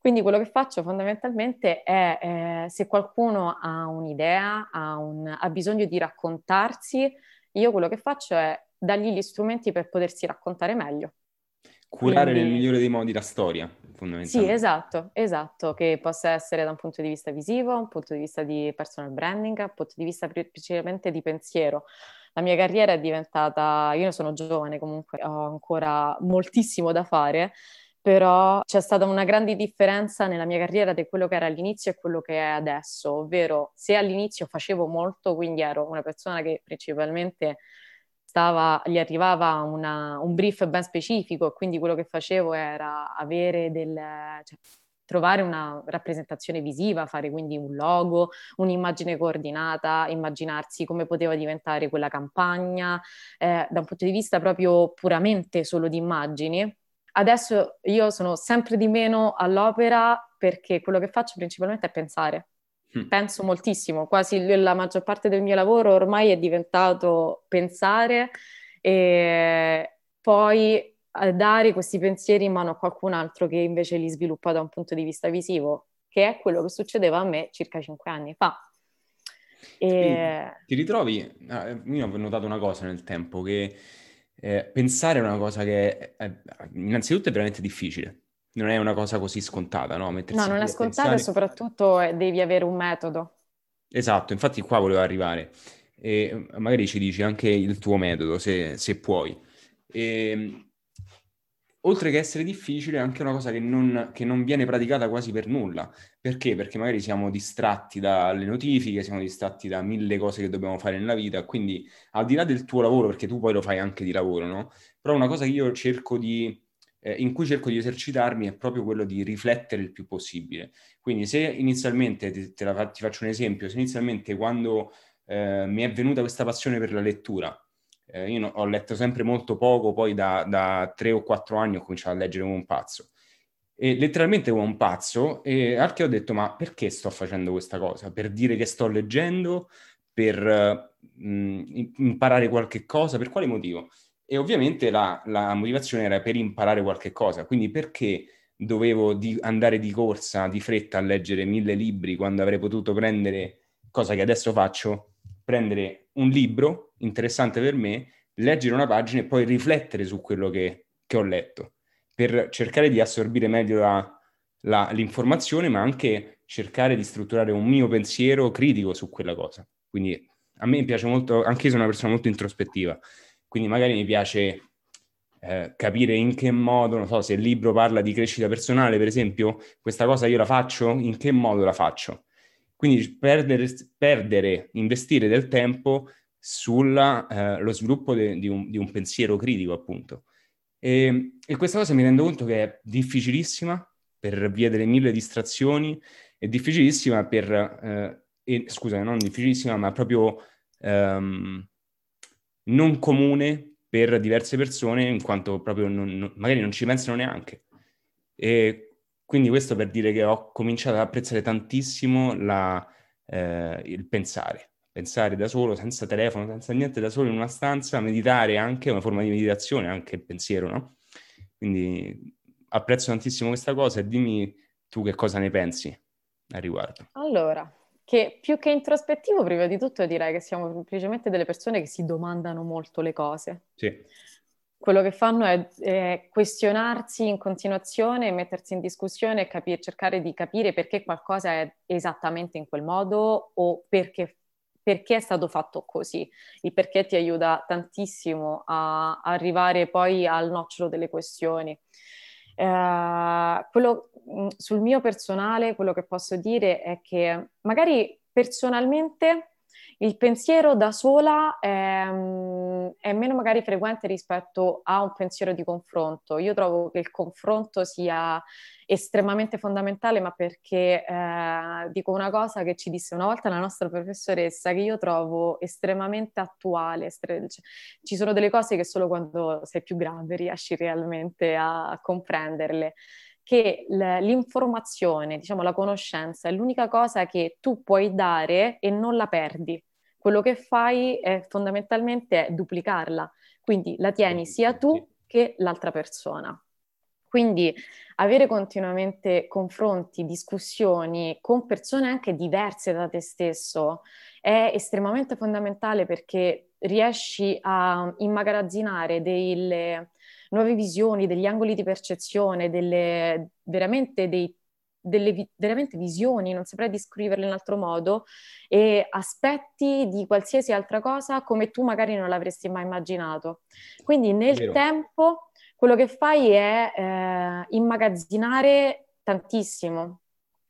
Speaker 2: Quindi quello che faccio fondamentalmente è, eh, se qualcuno ha un'idea, ha, un, ha, bisogno di raccontarsi, io quello che faccio è dargli gli strumenti per potersi raccontare meglio.
Speaker 1: Curare Quindi... nel migliore dei modi la storia, fondamentalmente.
Speaker 2: Sì, esatto, esatto, che possa essere da un punto di vista visivo, un punto di vista di personal branding, un punto di vista principalmente di pensiero. La mia carriera è diventata, io sono giovane comunque, ho ancora moltissimo da fare, però c'è stata una grande differenza nella mia carriera di quello che era all'inizio e quello che è adesso, ovvero se all'inizio facevo molto, quindi ero una persona che principalmente stava, gli arrivava una, un brief ben specifico, quindi quello che facevo era avere del, cioè, trovare una rappresentazione visiva, fare quindi un logo, un'immagine coordinata, immaginarsi come poteva diventare quella campagna, eh, da un punto di vista proprio puramente solo di immagini. Adesso io sono sempre di meno all'opera perché quello che faccio principalmente è pensare. Mm. Penso moltissimo, quasi la maggior parte del mio lavoro ormai è diventato pensare e poi dare questi pensieri in mano a qualcun altro che invece li sviluppa da un punto di vista visivo, che è quello che succedeva a me circa cinque anni fa.
Speaker 1: E... Ti ritrovi, eh, io ho notato una cosa nel tempo, che eh, pensare è una cosa che è, innanzitutto è veramente difficile, non è una cosa così scontata, no?
Speaker 2: Mettersi no, non è scontata e soprattutto eh, devi avere un metodo.
Speaker 1: Esatto, infatti qua volevo arrivare. E magari ci dici anche il tuo metodo, se, se puoi. E, oltre che essere difficile, è anche una cosa che non, che non, viene praticata quasi per nulla. Perché? Perché magari siamo distratti dalle notifiche, siamo distratti da mille cose che dobbiamo fare nella vita, quindi al di là del tuo lavoro, perché tu poi lo fai anche di lavoro, no? Però una cosa che io cerco di, eh, in cui cerco di esercitarmi è proprio quello di riflettere il più possibile. Quindi se inizialmente, ti, te la, ti faccio un esempio, se inizialmente quando eh, mi è venuta questa passione per la lettura, eh, io no, ho letto sempre molto poco, poi da, da tre o quattro anni ho cominciato a leggere come un pazzo. E letteralmente come un pazzo, e al che ho detto, ma perché sto facendo questa cosa? Per dire che sto leggendo? Per mh, imparare qualche cosa? Per quale motivo? E ovviamente la, la motivazione era per imparare qualche cosa, quindi perché dovevo di andare di corsa, di fretta a leggere mille libri quando avrei potuto prendere, cosa che adesso faccio, prendere un libro interessante per me, leggere una pagina e poi riflettere su quello che, che ho letto, per cercare di assorbire meglio la, la, l'informazione, ma anche cercare di strutturare un mio pensiero critico su quella cosa. Quindi a me piace molto, anche io sono una persona molto introspettiva, quindi magari mi piace eh, capire in che modo, non so, se il libro parla di crescita personale, per esempio, questa cosa io la faccio, in che modo la faccio? Quindi perdere, perdere investire del tempo sullo eh, sviluppo de, di, un, di, un, pensiero critico, appunto. E, e, questa cosa mi rendo conto che è difficilissima per via delle mille distrazioni, è difficilissima per, eh, e, scusa, non difficilissima, ma proprio ehm, non comune per diverse persone, in quanto proprio non, non, magari non ci pensano neanche. E quindi questo per dire che ho cominciato ad apprezzare tantissimo la, eh, il pensare, pensare da solo, senza telefono, senza niente, da solo in una stanza, meditare anche, una forma di meditazione, anche il pensiero, no? Quindi apprezzo tantissimo questa cosa e dimmi tu che cosa ne pensi al riguardo.
Speaker 2: Allora, che più che introspettivo, prima di tutto direi che siamo semplicemente delle persone che si domandano molto le cose.
Speaker 1: Sì
Speaker 2: quello che fanno è, è, questionarsi in continuazione, mettersi in discussione e capire, cercare di capire perché qualcosa è esattamente in quel modo o perché, perché è stato fatto così. Il perché ti aiuta tantissimo a arrivare poi al nocciolo delle questioni. Eh, quello, sul mio personale, quello che posso dire è che magari personalmente il pensiero da sola è, mm, è, meno magari frequente rispetto a un pensiero di confronto. Io trovo che il confronto sia estremamente fondamentale, ma perché eh, dico una cosa che ci disse una volta la nostra professoressa che io trovo estremamente attuale. Estre- cioè, ci sono delle cose che solo quando sei più grande riesci realmente a, a comprenderle che l'informazione, diciamo la conoscenza, è l'unica cosa che tu puoi dare e non la perdi. Quello che fai è fondamentalmente duplicarla, quindi la tieni sia tu che l'altra persona. Quindi avere continuamente confronti, discussioni con persone anche diverse da te stesso è estremamente fondamentale perché riesci a immagazzinare delle nuove visioni, degli angoli di percezione, delle, veramente, dei, delle veramente visioni, non saprei descriverle in altro modo, e aspetti di qualsiasi altra cosa come tu magari non l'avresti mai immaginato. Quindi nel tempo quello che fai è eh, immagazzinare tantissimo.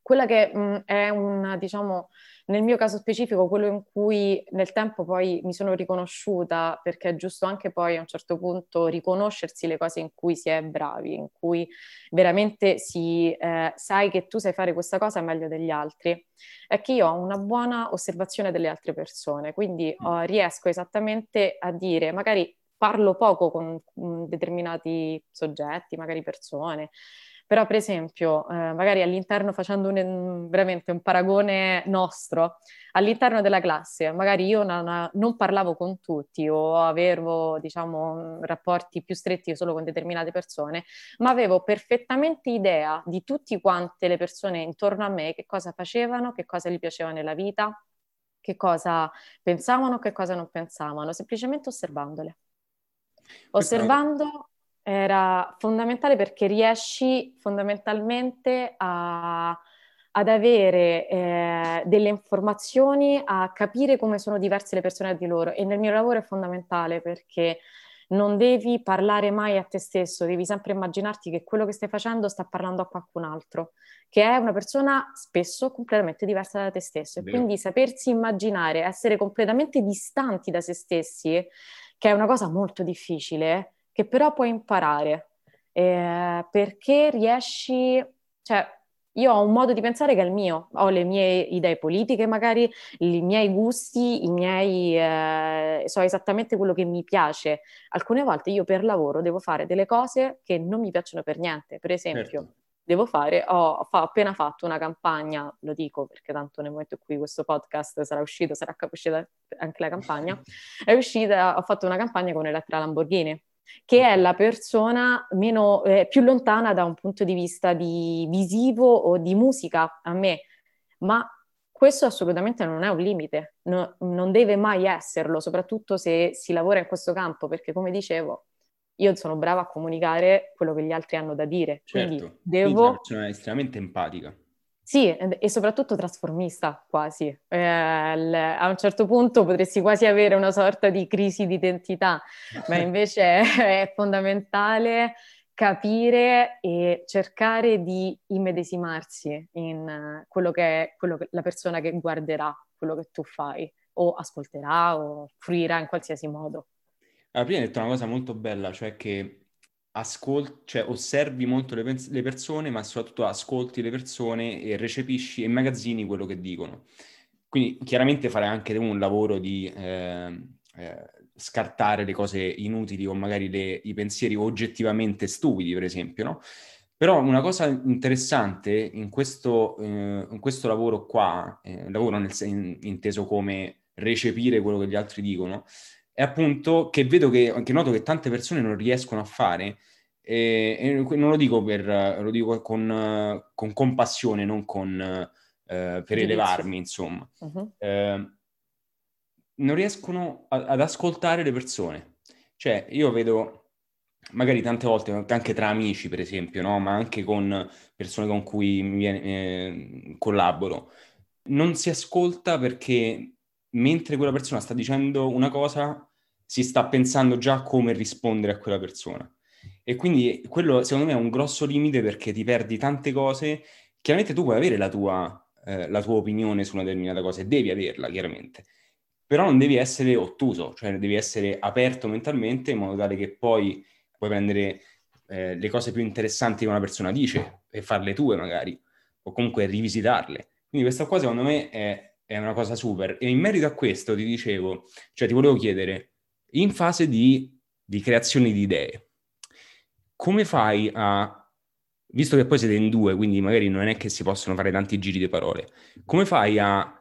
Speaker 2: Quella che mh, mm, è un, diciamo, nel mio caso specifico, quello in cui nel tempo poi mi sono riconosciuta, perché è giusto anche poi a un certo punto riconoscersi le cose in cui si è bravi, in cui veramente si, eh, sai che tu sai fare questa cosa meglio degli altri, è che io ho una buona osservazione delle altre persone, quindi mm. oh, riesco esattamente a dire, magari parlo poco con mm, determinati soggetti, magari persone, però per esempio, eh, magari all'interno, facendo un, veramente un paragone nostro, all'interno della classe, magari io non, non, parlavo con tutti o avevo, diciamo, rapporti più stretti solo con determinate persone, ma avevo perfettamente idea di tutte quante le persone intorno a me, che cosa facevano, che cosa gli piaceva nella vita, che cosa pensavano, che cosa non pensavano, semplicemente osservandole. Osservando era fondamentale perché riesci fondamentalmente a, ad avere eh, delle informazioni, a capire come sono diverse le persone di loro e nel mio lavoro è fondamentale perché non devi parlare mai a te stesso, devi sempre immaginarti che quello che stai facendo sta parlando a qualcun altro, che è una persona spesso completamente diversa da te stesso. E quindi sapersi immaginare, essere completamente distanti da se stessi, che è una cosa molto difficile, che però puoi imparare, eh, perché riesci, cioè io ho un modo di pensare che è il mio, ho le mie idee politiche magari, i miei gusti, i miei, eh, so esattamente quello che mi piace. Alcune volte io per lavoro devo fare delle cose che non mi piacciono per niente, per esempio. Certo. Devo fare, ho, ho, appena fatto una campagna, lo dico perché tanto nel momento in cui questo podcast sarà uscito, sarà uscita anche la campagna, è uscita, ho fatto una campagna con Elettra Lamborghini che è la persona meno, eh, più lontana da un punto di vista di visivo o di musica a me, ma questo assolutamente non è un limite, no, non deve mai esserlo, soprattutto se si lavora in questo campo, perché come dicevo, io sono brava a comunicare quello che gli altri hanno da dire, certo. quindi devo... Quindi una
Speaker 1: persona estremamente empatica.
Speaker 2: Sì, e soprattutto trasformista quasi. Eh, a un certo punto potresti quasi avere una sorta di crisi di identità, ma invece è fondamentale capire e cercare di immedesimarsi in quello che è quello che, la persona che guarderà quello che tu fai o ascolterà o fruirà in qualsiasi modo.
Speaker 1: Alla prima hai detto una cosa molto bella, cioè che ascolti, cioè osservi molto le, pens- le, persone, ma soprattutto ascolti le persone e recepisci e magazzini quello che dicono. Quindi chiaramente fare anche un lavoro di eh, eh, scartare le cose inutili o magari le, i pensieri oggettivamente stupidi, per esempio, no? Però una cosa interessante in questo, eh, in questo lavoro qua, eh, lavoro nel, in, inteso come recepire quello che gli altri dicono, è appunto che vedo che, che noto che tante persone non riescono a fare, e, e non lo dico per, lo dico con, con compassione, non con, eh, per elevarmi, insomma. Uh-huh. Eh, non riescono a, ad ascoltare le persone. Cioè, io vedo magari tante volte, anche tra amici, per esempio, no? ma anche con persone con cui viene, eh, collaboro, non si ascolta perché mentre quella persona sta dicendo una cosa, si sta pensando già a come rispondere a quella persona. E quindi quello secondo me è un grosso limite perché ti perdi tante cose. Chiaramente tu puoi avere la tua, eh, la tua opinione su una determinata cosa e devi averla, chiaramente. Però non devi essere ottuso, cioè devi essere aperto mentalmente in modo tale che poi puoi prendere eh, le cose più interessanti che una persona dice e farle tue magari, o comunque rivisitarle. Quindi questa qua secondo me è, è una cosa super. E in merito a questo ti dicevo, cioè ti volevo chiedere, in fase di, di creazione di idee, come fai a visto che poi siete in due, quindi magari non è che si possono fare tanti giri di parole, come fai a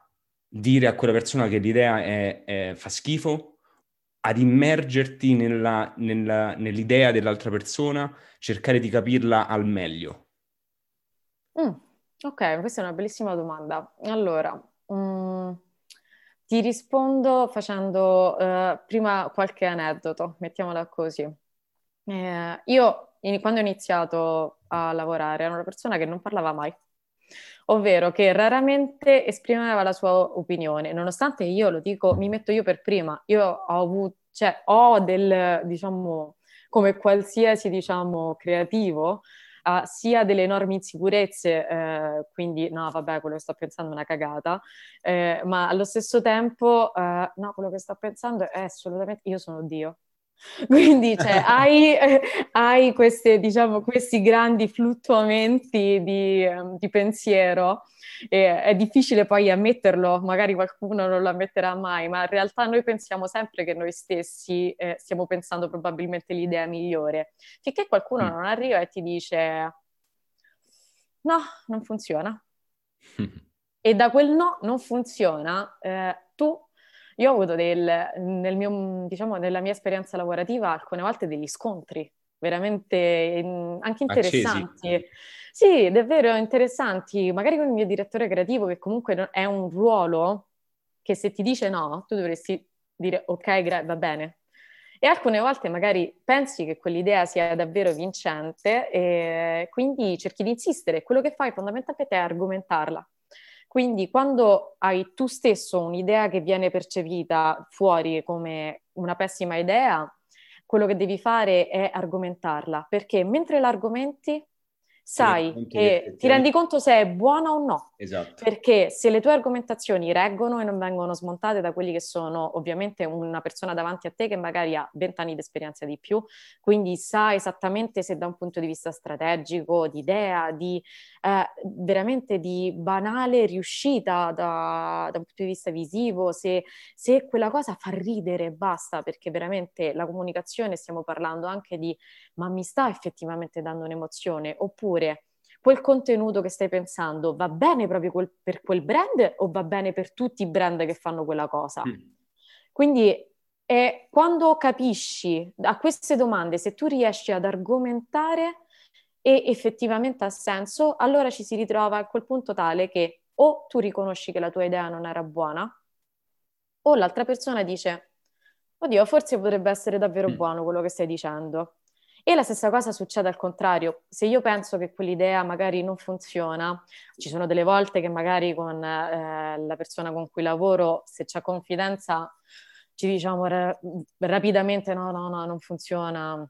Speaker 1: dire a quella persona che l'idea è, è, fa schifo, ad immergerti nella, nella, nell'idea dell'altra persona, cercare di capirla al meglio?
Speaker 2: Mm, ok, questa è una bellissima domanda. Allora, mm, ti rispondo facendo uh, prima qualche aneddoto, mettiamola così. Eh, io in, quando ho iniziato a lavorare ero una persona che non parlava mai, ovvero che raramente esprimeva la sua opinione, nonostante io lo dico, mi metto io per prima, io ho avuto, cioè ho del, diciamo, come qualsiasi, diciamo, creativo, uh, sia delle enormi insicurezze, eh, quindi no, vabbè, quello che sto pensando è una cagata, eh, ma allo stesso tempo, uh, no, quello che sto pensando è assolutamente, io sono Dio. Quindi cioè, hai, hai queste, diciamo, questi grandi fluttuamenti di, ehm, di pensiero e è difficile poi ammetterlo, magari qualcuno non lo ammetterà mai, ma in realtà noi pensiamo sempre che noi stessi eh, stiamo pensando probabilmente l'idea migliore, finché qualcuno mm. non arriva e ti dice no, non funziona. e da quel no, non funziona, eh, tu io ho avuto del, nel mio, diciamo, nella mia esperienza lavorativa alcune volte degli scontri veramente anche interessanti. Accesi. Sì, davvero interessanti, magari con il mio direttore creativo che comunque è un ruolo che se ti dice no, tu dovresti dire ok, gra- va bene. E alcune volte magari pensi che quell'idea sia davvero vincente e quindi cerchi di insistere. Quello che fai fondamentalmente è argomentarla. Quindi quando hai tu stesso un'idea che viene percepita fuori come una pessima idea, quello che devi fare è argomentarla, perché mentre l'argomenti sai che ti rendi conto se è buona o no.
Speaker 1: Esatto.
Speaker 2: Perché se le tue argomentazioni reggono e non vengono smontate da quelli che sono ovviamente una persona davanti a te che magari ha vent'anni di esperienza di più, quindi sa esattamente se da un punto di vista strategico, di idea, di eh, veramente di banale riuscita da, da, un punto di vista visivo, se, se quella cosa fa ridere, basta, perché veramente la comunicazione stiamo parlando anche di ma mi sta effettivamente dando un'emozione, oppure quel contenuto che stai pensando va bene proprio quel, per quel brand o va bene per tutti i brand che fanno quella cosa? Mm. Quindi è quando capisci a queste domande, se tu riesci ad argomentare e effettivamente ha senso, allora ci si ritrova a quel punto tale che o tu riconosci che la tua idea non era buona, o l'altra persona dice, oddio, forse potrebbe essere davvero mm. buono quello che stai dicendo. E la stessa cosa succede al contrario, se io penso che quell'idea magari non funziona, ci sono delle volte che magari con eh, la persona con cui lavoro, se c'è confidenza, ci diciamo ra- rapidamente no, no, no, non funziona,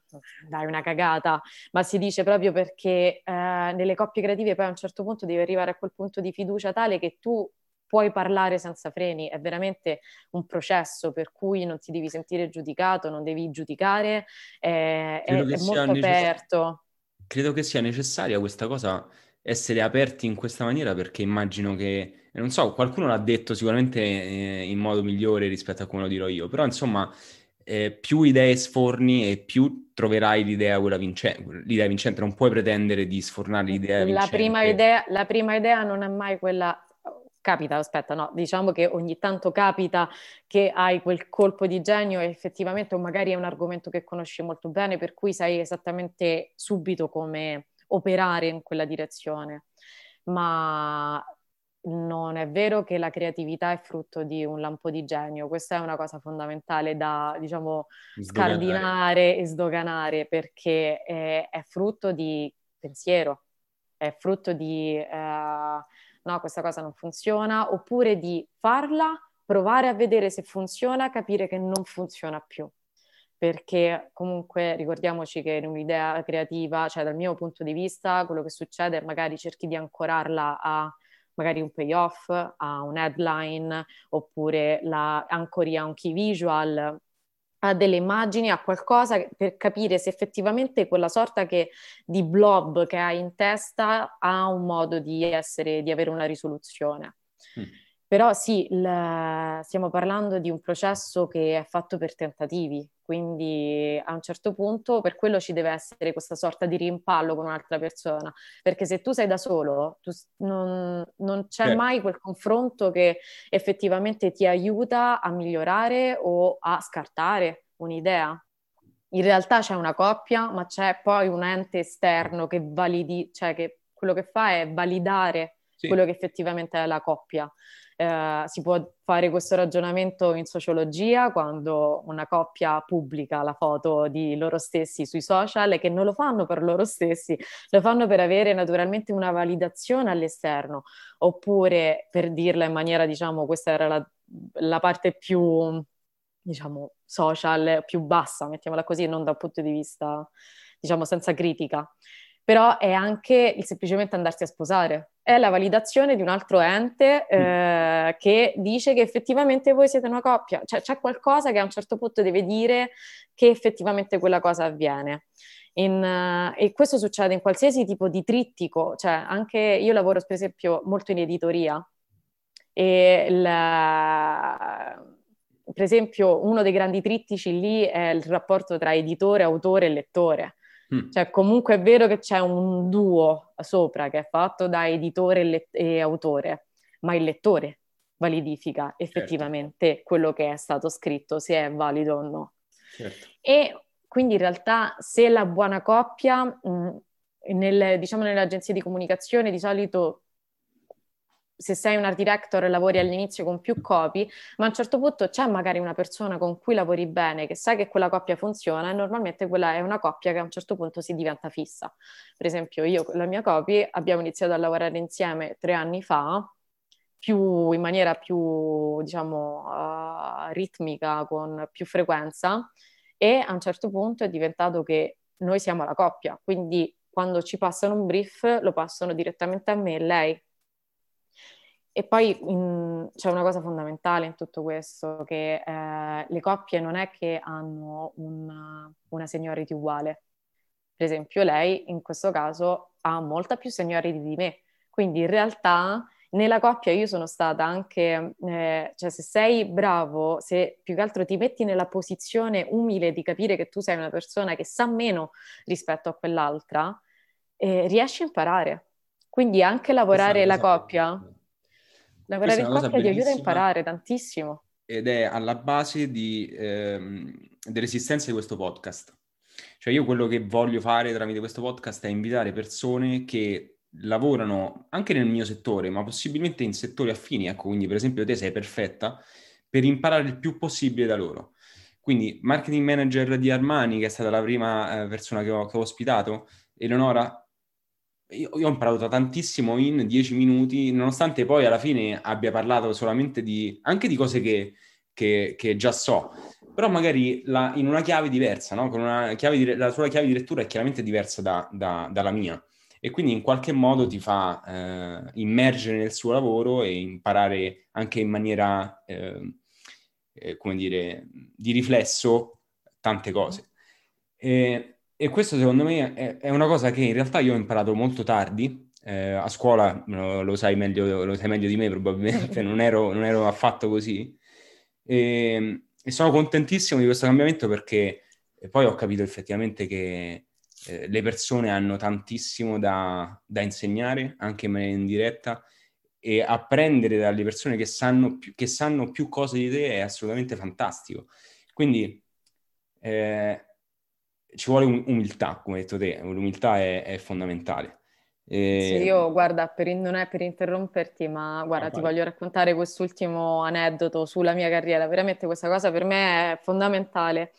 Speaker 2: dai una cagata, ma si dice proprio perché eh, nelle coppie creative poi a un certo punto devi arrivare a quel punto di fiducia tale che tu puoi parlare senza freni, è veramente un processo per cui non ti devi sentire giudicato, non devi giudicare, è, è, è molto necess- aperto.
Speaker 1: Credo che sia necessaria questa cosa, essere aperti in questa maniera, perché immagino che, non so, qualcuno l'ha detto sicuramente eh, in modo migliore rispetto a come lo dirò io, però insomma... Eh, più idee sforni e più troverai l'idea, quella vincente, l'idea vincente. Non puoi pretendere di sfornare l'idea
Speaker 2: la
Speaker 1: vincente.
Speaker 2: Prima idea, la prima idea non è mai quella capita, aspetta, no, diciamo che ogni tanto capita che hai quel colpo di genio e effettivamente magari è un argomento che conosci molto bene, per cui sai esattamente subito come operare in quella direzione. Ma non è vero che la creatività è frutto di un lampo di genio, questa è una cosa fondamentale da, diciamo, sdoganare. scardinare e sdoganare perché è, è, frutto di pensiero, è frutto di... Uh, no, questa cosa non funziona, oppure di farla, provare a vedere se funziona, capire che non funziona più. Perché comunque ricordiamoci che in un'idea creativa, cioè dal mio punto di vista, quello che succede è magari cerchi di ancorarla a magari un payoff, a un headline, oppure la ancori a un key visual, a delle immagini, a qualcosa per capire se effettivamente quella sorta che, di blob che hai in testa ha un modo di essere, di avere una risoluzione. Mm. Però sì, il, stiamo parlando di un processo che è fatto per tentativi, quindi a un certo punto per quello ci deve essere questa sorta di rimpallo con un'altra persona, perché se tu sei da solo, tu, non, non, c'è certo. mai quel confronto che effettivamente ti aiuta a migliorare o a scartare un'idea. In realtà c'è una coppia, ma c'è poi un ente esterno che validi, cioè che quello che fa è validare sì. quello che effettivamente è la coppia. Eh, si può fare questo ragionamento in sociologia quando una coppia pubblica la foto di loro stessi sui social e che non lo fanno per loro stessi, lo fanno per avere naturalmente una validazione all'esterno, oppure per dirla in maniera, diciamo, questa era la, la parte più, diciamo, social, più bassa, mettiamola così, non dal punto di vista, diciamo, senza critica però è anche il semplicemente andarsi a sposare. È la validazione di un altro ente eh, che dice che effettivamente voi siete una coppia. Cioè c'è qualcosa che a un certo punto deve dire che effettivamente quella cosa avviene. In, uh, e questo succede in qualsiasi tipo di trittico, cioè anche io lavoro per esempio molto in editoria e la, per esempio uno dei grandi trittici lì è il rapporto tra editore, autore e lettore Mm. Cioè, comunque è vero che c'è un duo sopra che è fatto da editore e, let- e autore, ma il lettore validifica effettivamente certo. quello che è stato scritto, se è valido o no. Certo. E quindi in realtà se la buona coppia, mh, nel, diciamo nelle agenzie di comunicazione di solito se sei un art director e lavori all'inizio con più copy, ma a un certo punto c'è magari una persona con cui lavori bene, che sai che quella coppia funziona e normalmente quella è una coppia che a un certo punto si diventa fissa. Per esempio io con la mia copy abbiamo iniziato a lavorare insieme tre anni fa, più, in maniera più, diciamo, uh, ritmica, con più frequenza e a un certo punto è diventato che noi siamo la coppia, quindi quando ci passano un brief lo passano direttamente a me e lei e poi in, c'è una cosa fondamentale in tutto questo, che eh, le coppie non è che hanno una, una seniority uguale. Per esempio, lei in questo caso ha molta più seniority di me, quindi in realtà nella coppia io sono stata anche, eh, cioè se sei bravo, se più che altro ti metti nella posizione umile di capire che tu sei una persona che sa meno rispetto a quell'altra, eh, riesci a imparare. Quindi anche lavorare la coppia Lavorare in coppia ti aiuta a imparare tantissimo.
Speaker 1: Ed è alla base di, ehm, dell'esistenza di questo podcast. Cioè io quello che voglio fare tramite questo podcast è invitare persone che lavorano anche nel mio settore, ma possibilmente in settori affini, ecco, quindi per esempio te sei perfetta, per imparare il più possibile da loro. Quindi marketing manager di Armani, che è stata la prima eh, persona che ho, che ho ospitato, Eleonora, io, io, ho imparato tantissimo in dieci minuti, nonostante poi alla fine abbia parlato solamente di, anche di cose che, che, che già so, però magari la, in una chiave diversa, no? Una chiave di, la sua chiave di lettura è chiaramente diversa da, da, dalla mia e quindi in qualche modo ti fa eh, immergere nel suo lavoro e imparare anche in maniera, eh, eh, come dire, di riflesso tante cose. E, e questo secondo me è, è, una cosa che in realtà io ho imparato molto tardi. Eh, a scuola lo, lo, sai meglio, lo sai meglio di me probabilmente, non ero, non ero affatto così. E, e, sono contentissimo di questo cambiamento perché poi ho capito effettivamente che eh, le persone hanno tantissimo da, da, insegnare, anche in maniera indiretta, e apprendere dalle persone che sanno, più, che sanno più cose di te è assolutamente fantastico. Quindi eh, ci vuole um- umiltà, come hai detto te, l'umiltà è, è fondamentale.
Speaker 2: E... Sì, io guarda, per, non è per interromperti, ma guarda, ah, ti voglio raccontare quest'ultimo aneddoto sulla mia carriera. Veramente questa cosa per me è fondamentale.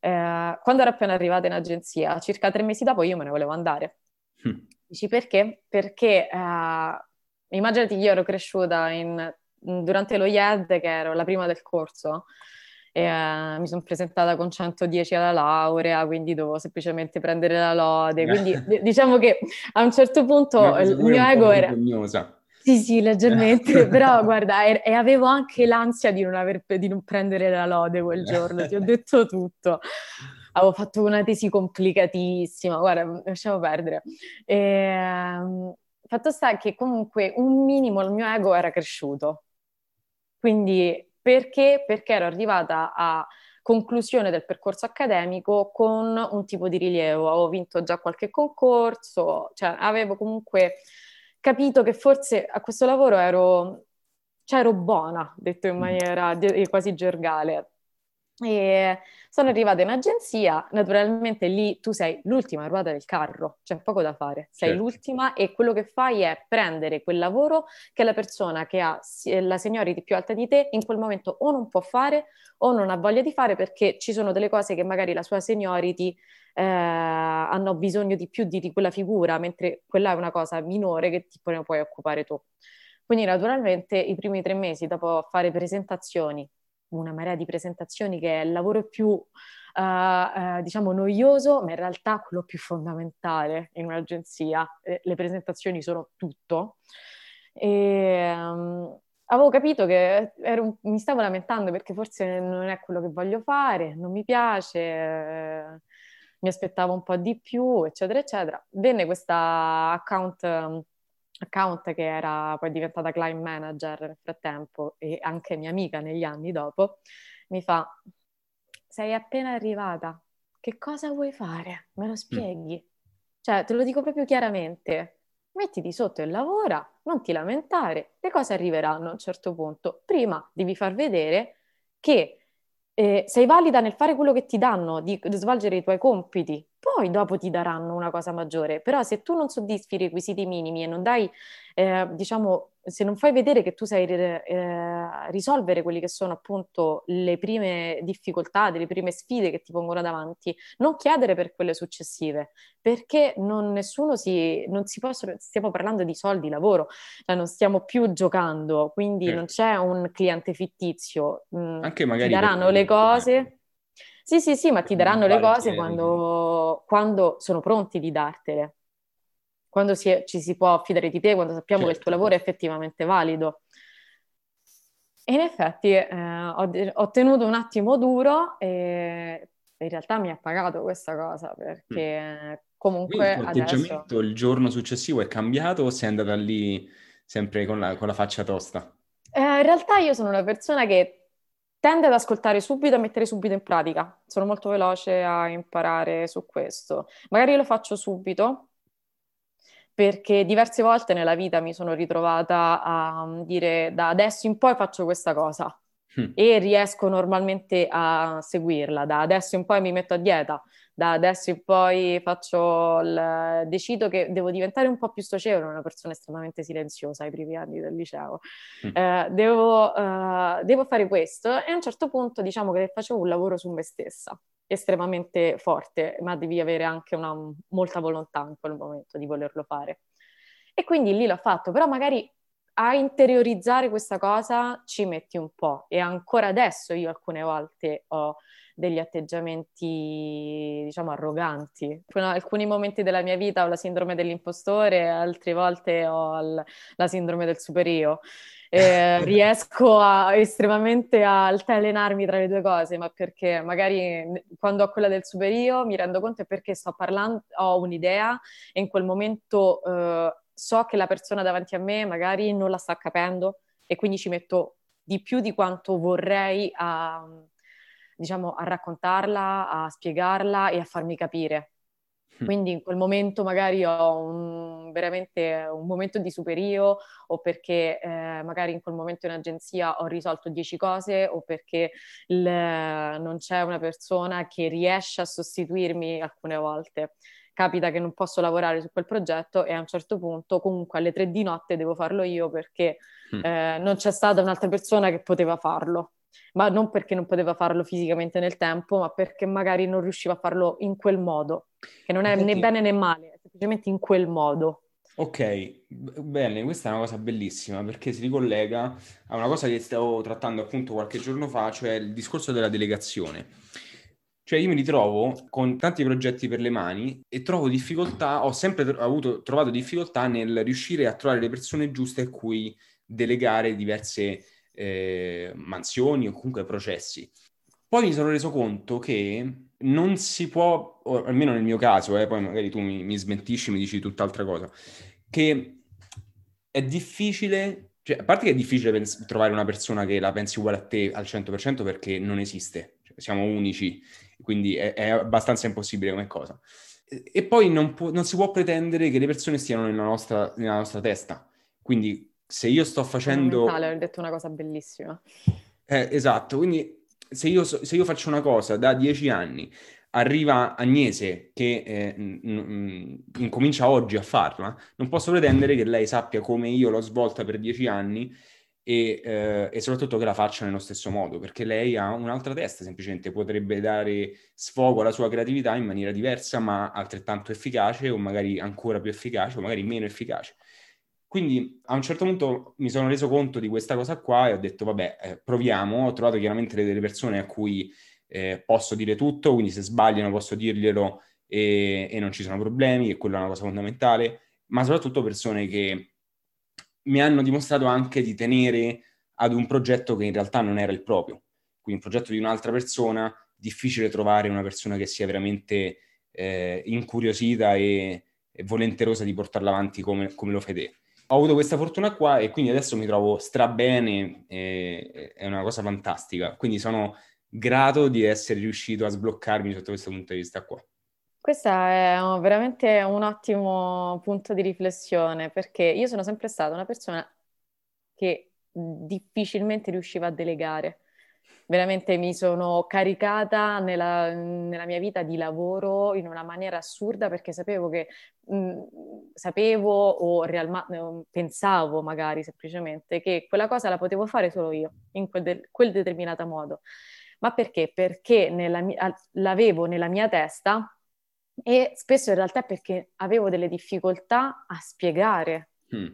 Speaker 2: Eh, quando ero appena arrivata in agenzia, circa tre mesi dopo io me ne volevo andare. Hm. Dici perché? Perché eh, immaginati io ero cresciuta in, durante lo IED, che ero la prima del corso, e, uh, mi sono presentata con 110 alla laurea, quindi dovevo semplicemente prendere la lode. Quindi d- diciamo che a un certo punto il mio ego era... Vergognosa. Sì, sì, leggermente, però guarda, e, e, avevo anche l'ansia di non, aver, di non prendere la lode quel giorno, ti ho detto tutto. Avevo fatto una tesi complicatissima, guarda, lasciamo perdere. E, um, fatto sta che comunque un minimo il mio ego era cresciuto, Quindi perché? Perché ero arrivata a conclusione del percorso accademico con un tipo di rilievo. Avevo vinto già qualche concorso, cioè avevo comunque capito che forse a questo lavoro ero, cioè ero buona, detto in mm. maniera quasi gergale. E sono arrivata in agenzia, naturalmente lì tu sei l'ultima ruota del carro, c'è poco da fare, sei certo. l'ultima e quello che fai è prendere quel lavoro che la persona che ha la seniority più alta di te in quel momento o non può fare o non ha voglia di fare perché ci sono delle cose che magari la sua seniority eh, hanno bisogno di più di, di, quella figura, mentre quella è una cosa minore che ti ne puoi occupare tu. Quindi naturalmente i primi tre mesi dopo fare presentazioni, una marea di presentazioni che è il lavoro più, uh, uh, diciamo, noioso, ma in realtà quello più fondamentale in un'agenzia. Eh, le presentazioni sono tutto. E, um, avevo capito che ero, mi stavo lamentando perché forse non è quello che voglio fare, non mi piace, eh, mi aspettavo un po' di più, eccetera, eccetera. Venne questa account... Account che era poi diventata client manager nel frattempo e anche mia amica negli anni dopo, mi fa, sei appena arrivata, che cosa vuoi fare? Me lo mm. spieghi? Mm. Cioè, te lo dico proprio chiaramente, mettiti sotto e lavora, non ti lamentare, le cose arriveranno a un certo punto. Prima devi far vedere che eh, sei valida nel fare quello che ti danno, di, svolgere i tuoi compiti, poi dopo ti daranno una cosa maggiore. Però se tu non soddisfi i requisiti minimi e non dai, eh, diciamo, se non fai vedere che tu sai eh, risolvere quelle che sono appunto le prime difficoltà, delle prime sfide che ti pongono davanti, non chiedere per quelle successive, perché non, nessuno si, non si possono, stiamo parlando di soldi, lavoro, cioè non stiamo più giocando, quindi certo. non c'è un cliente fittizio.
Speaker 1: Mm, Anche magari
Speaker 2: ti daranno le cose. Sì, sì, sì, ma ti daranno le cose quando, quando sono pronti di dartele quando si è, ci si può affidare di te, quando sappiamo certo. che il tuo certo. lavoro è effettivamente valido. E in effetti eh, ho, ho, tenuto un attimo duro e in realtà mi ha pagato questa cosa perché mm. comunque
Speaker 1: Quindi adesso... il giorno successivo è cambiato o sei andata lì sempre con la, con la faccia tosta?
Speaker 2: Eh, in realtà io sono una persona che tende ad ascoltare subito e mettere subito in pratica. Sono molto veloce a imparare su questo. Magari lo faccio subito, perché diverse volte nella vita mi sono ritrovata a mm, dire da adesso in poi faccio questa cosa mm. e riesco normalmente a seguirla, da adesso in poi mi metto a dieta, da adesso in poi faccio il... decido che devo diventare un po' più socievole, una persona estremamente silenziosa ai primi anni del liceo. Mm. Eh, devo, uh, devo fare questo e a un certo punto diciamo che facevo un lavoro su me stessa estremamente forte, ma devi avere anche una, molta volontà in quel momento di volerlo fare. E quindi lì l'ho fatto, però magari a interiorizzare questa cosa ci metti un po' e ancora adesso io alcune volte ho degli atteggiamenti, diciamo, arroganti. In alcuni momenti della mia vita ho la sindrome dell'impostore, altre volte ho l- la sindrome del superio eh, riesco a, estremamente a altalenarmi tra le due cose, ma perché magari quando ho quella del superio mi rendo conto è perché sto parlando, ho un'idea e in quel momento eh, so che la persona davanti a me magari non la sta capendo e quindi ci metto di più di quanto vorrei a, diciamo, a raccontarla, a spiegarla e a farmi capire. Hm. Quindi in quel momento magari ho un, veramente un momento di superio o perché eh, magari in quel momento in agenzia ho risolto dieci cose o perché il, non c'è una persona che riesce a sostituirmi alcune volte. Capita che non posso lavorare su quel progetto e a un certo punto comunque alle tre di notte devo farlo io perché mm. eh, non c'è stata un'altra persona che poteva farlo ma non perché non poteva farlo fisicamente nel tempo, ma perché magari non riusciva a farlo in quel modo, che non è Senti... né bene né male, è semplicemente in quel modo.
Speaker 1: Ok, bene, questa è una cosa bellissima perché si ricollega a una cosa che stavo trattando appunto qualche giorno fa, cioè il discorso della delegazione. Cioè io mi ritrovo con tanti progetti per le mani e trovo difficoltà, ho sempre avuto, trovato difficoltà nel riuscire a trovare le persone giuste a cui delegare diverse eh, mansioni o comunque processi. Poi mi sono reso conto che non si può, almeno nel mio caso, eh, poi magari tu mi, mi smentisci, mi dici tutt'altra cosa, che è difficile Cioè, a parte che è difficile pens- trovare una persona che la pensi uguale a te al 100% perché non esiste, cioè, siamo unici, quindi è, è, abbastanza impossibile come cosa. E, poi non, può, non, si può pretendere che le persone stiano nella nostra, nella nostra testa. Quindi se io sto facendo...
Speaker 2: Hai detto una cosa bellissima.
Speaker 1: Eh, esatto, quindi se io, se io faccio una cosa da dieci anni arriva Agnese che eh, n- n- incomincia oggi a farla, non posso pretendere che lei sappia come io l'ho svolta per dieci anni e, eh, e, soprattutto che la faccia nello stesso modo, perché lei ha un'altra testa, semplicemente potrebbe dare sfogo alla sua creatività in maniera diversa, ma altrettanto efficace o magari ancora più efficace o magari meno efficace. Quindi a un certo punto mi sono reso conto di questa cosa qua e ho detto vabbè, eh, proviamo, ho trovato chiaramente delle persone a cui eh, posso dire tutto, quindi se sbagliano posso dirglielo e, e non ci sono problemi, e quella è una cosa fondamentale, ma soprattutto persone che mi hanno dimostrato anche di tenere ad un progetto che in realtà non era il proprio, quindi un progetto di un'altra persona, difficile trovare una persona che sia veramente eh, incuriosita e, e, volenterosa di portarla avanti come, come, lo fai te. Ho avuto questa fortuna qua e quindi adesso mi trovo strabene, e, è una cosa fantastica, quindi sono grato di essere riuscito a sbloccarmi sotto questo punto di vista qua.
Speaker 2: Questo è veramente un ottimo punto di riflessione perché io sono sempre stata una persona che difficilmente riusciva a delegare. Veramente mi sono caricata nella, nella mia vita di lavoro in una maniera assurda perché sapevo che mh, sapevo o realmente pensavo magari semplicemente che quella cosa la potevo fare solo io in quel, de- quel determinato modo ma perché? Perché nella mia, l'avevo nella mia testa e spesso in realtà è perché avevo delle difficoltà a spiegare mm.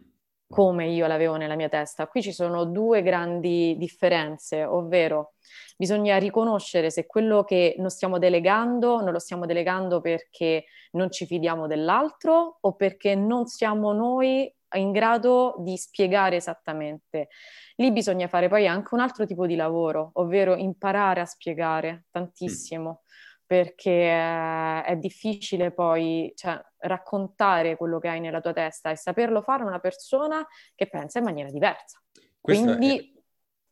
Speaker 2: Come io l'avevo nella mia testa. Qui ci sono due grandi differenze, ovvero bisogna riconoscere se quello che non stiamo delegando non lo stiamo delegando perché non ci fidiamo dell'altro o perché non siamo noi in grado di spiegare esattamente. Lì bisogna fare poi anche un altro tipo di lavoro, ovvero imparare a spiegare tantissimo, perché è difficile poi cioè, raccontare quello che hai nella tua testa e saperlo fare una persona che pensa in maniera diversa.
Speaker 1: Questo Quindi...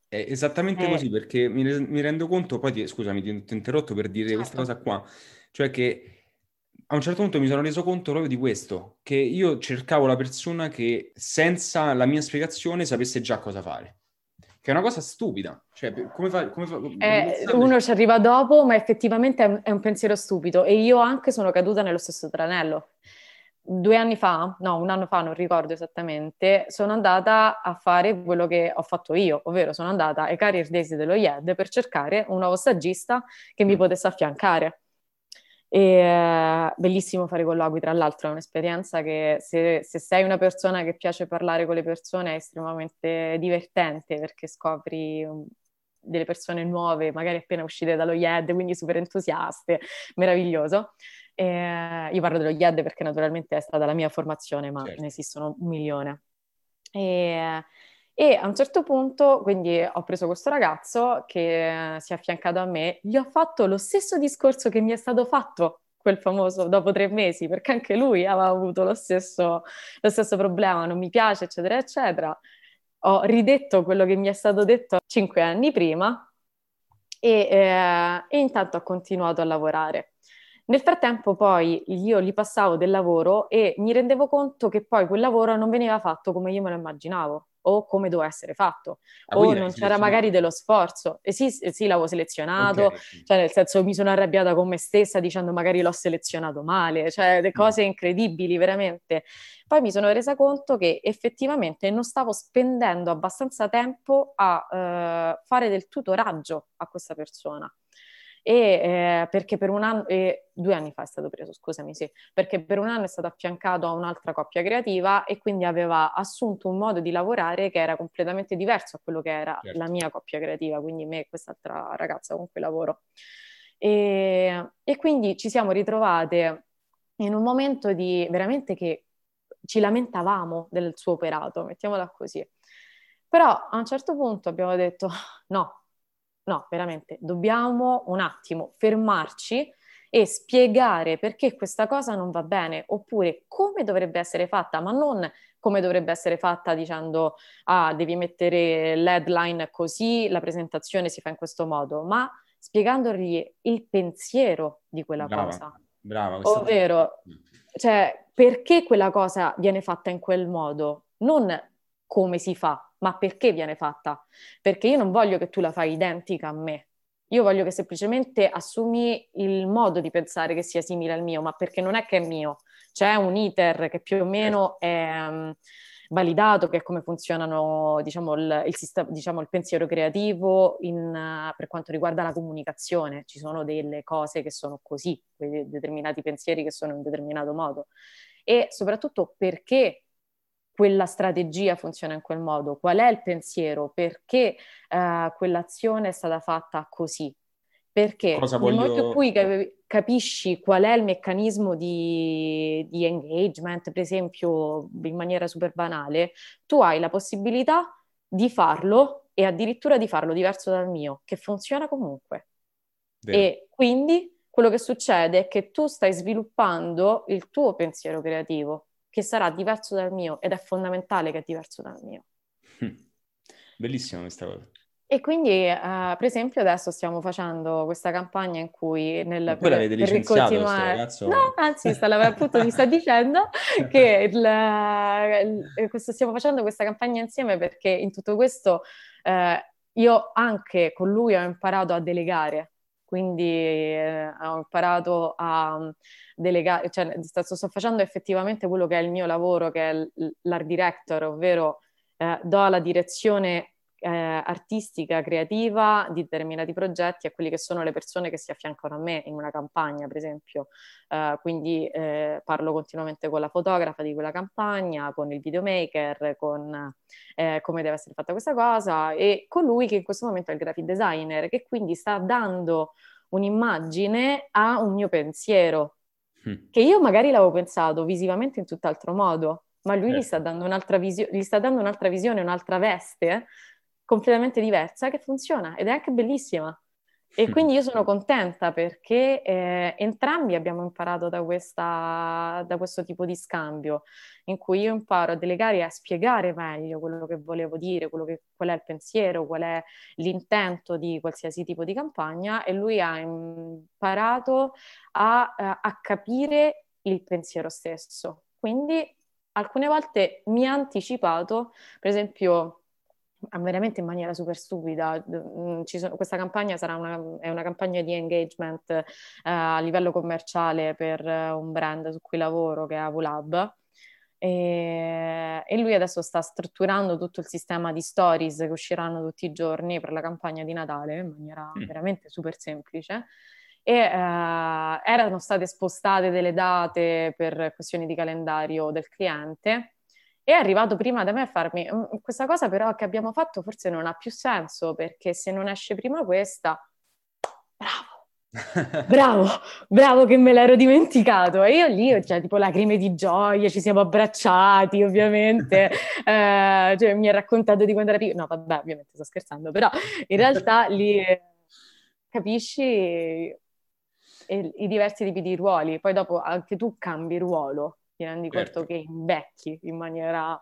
Speaker 1: È, è esattamente è... così, perché mi, mi, rendo conto, poi ti, scusami, ti ho interrotto per dire certo. questa cosa qua, cioè che a un certo punto mi sono reso conto proprio di questo, che io cercavo la persona che senza la mia spiegazione sapesse già cosa fare. Che è una cosa stupida. Cioè, come fa, come fa,
Speaker 2: eh, uno ci arriva dopo, ma effettivamente è un, è un pensiero stupido. E io anche sono caduta nello stesso tranello due anni fa, no, un anno fa, non ricordo esattamente, sono andata a fare quello che ho fatto io, ovvero sono andata ai Career Days dello IED per cercare un nuovo stagista che mi mm. potesse affiancare. E, bellissimo fare colloqui, tra l'altro, è un'esperienza che se, se, sei una persona che piace parlare con le persone è estremamente divertente perché scopri um, delle persone nuove, magari appena uscite dallo IED, quindi super entusiaste, meraviglioso. E, io parlo dello IED perché naturalmente è stata la mia formazione, ma certo. ne esistono un milione. E, e a un certo punto, quindi ho preso questo ragazzo che si è affiancato a me, gli ho fatto lo stesso discorso che mi è stato fatto quel famoso dopo tre mesi, perché anche lui aveva avuto lo stesso, lo stesso problema, non mi piace, eccetera, eccetera. Ho ridetto quello che mi è stato detto cinque anni prima e, eh, e intanto ho continuato a lavorare. Nel frattempo poi io gli passavo del lavoro e mi rendevo conto che poi quel lavoro non veniva fatto come io me lo immaginavo o come doveva essere fatto, ah, o non c'era magari dello sforzo. E sì, sì l'avevo selezionato, okay. cioè nel senso mi sono arrabbiata con me stessa dicendo magari l'ho selezionato male, cioè le mm. cose incredibili veramente. Poi mi sono resa conto che effettivamente non stavo spendendo abbastanza tempo a uh, fare del tutoraggio a questa persona e eh, perché per un anno, eh, due anni fa è stato preso, scusami, sì, perché per un anno è stato affiancato a un'altra coppia creativa e quindi aveva assunto un modo di lavorare che era completamente diverso a quello che era certo. la mia coppia creativa, quindi me e quest'altra ragazza con cui lavoro. E, e quindi ci siamo ritrovate in un momento di veramente che ci lamentavamo del suo operato, mettiamola così. Però a un certo punto abbiamo detto no, no, veramente, dobbiamo un attimo fermarci e spiegare perché questa cosa non va bene oppure come dovrebbe essere fatta, ma non come dovrebbe essere fatta dicendo ah, devi mettere l'headline così, la presentazione si fa in questo modo, ma spiegandogli il pensiero di quella
Speaker 1: brava,
Speaker 2: cosa.
Speaker 1: Brava,
Speaker 2: Ovvero, cioè, perché quella cosa viene fatta in quel modo? Non come si fa, ma perché viene fatta? Perché io non voglio che tu la fai identica a me. Io voglio che semplicemente assumi il modo di pensare che sia simile al mio, ma perché non è che è mio, c'è un iter che più o meno è um, validato, che è come funzionano diciamo, il, il, sistema, diciamo, il pensiero creativo in, uh, per quanto riguarda la comunicazione. Ci sono delle cose che sono così, determinati pensieri che sono in un determinato modo. E soprattutto perché quella strategia funziona in quel modo, qual è il pensiero, perché uh, quell'azione è stata fatta così. Perché Cosa nel voglio... momento in cui capisci qual è il meccanismo di, di, engagement, per esempio, in maniera super banale, tu hai la possibilità di farlo e addirittura di farlo diverso dal mio, che funziona comunque. Vero. E quindi quello che succede è che tu stai sviluppando il tuo pensiero creativo, che sarà diverso dal mio ed è fondamentale che è diverso dal mio.
Speaker 1: Bellissima questa cosa.
Speaker 2: E quindi, uh, per esempio, adesso stiamo facendo questa campagna in cui nel
Speaker 1: Ma poi per, l'avete licenziato continuare... ragazzo?
Speaker 2: No, anzi, appunto mi sta dicendo che il, il, questo, stiamo facendo questa campagna insieme perché in tutto questo eh, io anche con lui ho imparato a delegare, quindi eh, ho imparato a delegare, cioè sto, sto, facendo effettivamente quello che è il mio lavoro, che è l'art director, ovvero eh, do la direzione eh, artistica, creativa di determinati progetti a quelli che sono le persone che si affiancano a me in una campagna, per esempio. Uh, quindi eh, parlo continuamente con la fotografa di quella campagna, con il videomaker, con eh, come deve essere fatta questa cosa e con lui che in questo momento è il graphic designer, che quindi sta dando un'immagine a un mio pensiero, mm. che io magari l'avevo pensato visivamente in tutt'altro modo, ma lui gli, sta certo. dando un'altra visio- gli sta dando un'altra visione, un'altra veste completamente diversa che funziona ed è anche bellissima. E quindi io sono contenta perché eh, entrambi abbiamo imparato da, questa, da, questo tipo di scambio, in cui io imparo a delegare e a spiegare meglio quello che volevo dire, che, qual è il pensiero, qual è l'intento di qualsiasi tipo di campagna, e lui ha imparato a, a, a capire il pensiero stesso. Quindi alcune volte mi ha anticipato, per esempio veramente in maniera super stupida. Mm, sono, questa campagna sarà una, è una campagna di engagement eh, a livello commerciale per eh, un brand su cui lavoro che è Avulab. E, e, lui adesso sta strutturando tutto il sistema di stories che usciranno tutti i giorni per la campagna di Natale in maniera mm. veramente super semplice. E eh, erano state spostate delle date per questioni di calendario del cliente è arrivato prima da me a farmi mm, questa cosa però che abbiamo fatto forse non ha più senso perché se non esce prima questa, bravo, bravo, bravo che me l'ero dimenticato e io lì ho già tipo lacrime di gioia, ci siamo abbracciati ovviamente, eh, cioè, mi ha raccontato di quando era piccolo, no vabbè ovviamente sto scherzando, però in realtà lì capisci i diversi tipi di ruoli, poi dopo anche tu cambi ruolo ti rendi certo. conto che invecchi in maniera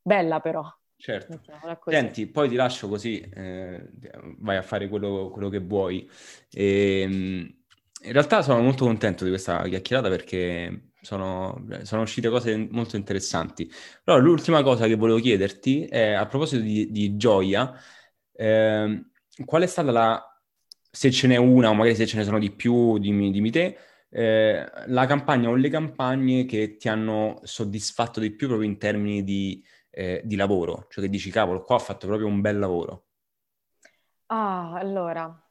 Speaker 2: bella però.
Speaker 1: Certo. Senti, poi ti lascio così, eh, vai a fare quello, quello che vuoi. E, ehm, in realtà sono molto contento di questa chiacchierata perché sono, sono, uscite cose molto interessanti. Però l'ultima cosa che volevo chiederti è a proposito di, di gioia, eh, qual è stata la, se ce n'è una o magari se ce ne sono di più, dimmi, dimmi te, eh, la campagna o le campagne che ti hanno soddisfatto di più proprio in termini di, eh, di lavoro? Cioè che dici, cavolo, qua ho fatto proprio un bel lavoro.
Speaker 2: Ah, allora,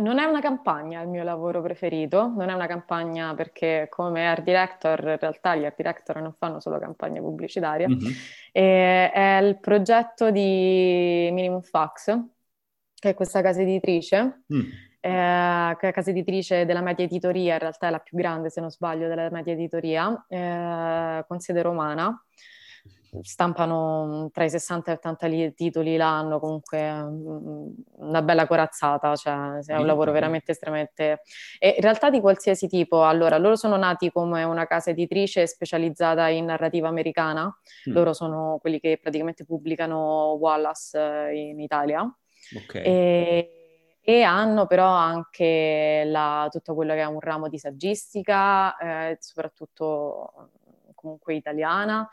Speaker 2: non è una campagna il mio lavoro preferito, non è una campagna perché come art director, in realtà gli art director non fanno solo campagne pubblicitarie, mm-hmm. è il progetto di Minimum Fax, che è questa casa editrice, mm eh, casa editrice della media editoria, in realtà è la più grande se non sbaglio della media editoria, eh, con sede romana. stampano tra i 60 e 80 li- titoli l'anno, comunque mm, una bella corazzata, cioè è un lavoro veramente estremamente... E in realtà di qualsiasi tipo, allora loro sono nati come una casa editrice specializzata in narrativa americana, mm. loro sono quelli che praticamente pubblicano Wallace eh, in Italia. Okay. E e hanno però anche la, tutto quello che è un ramo di saggistica, eh, soprattutto comunque italiana,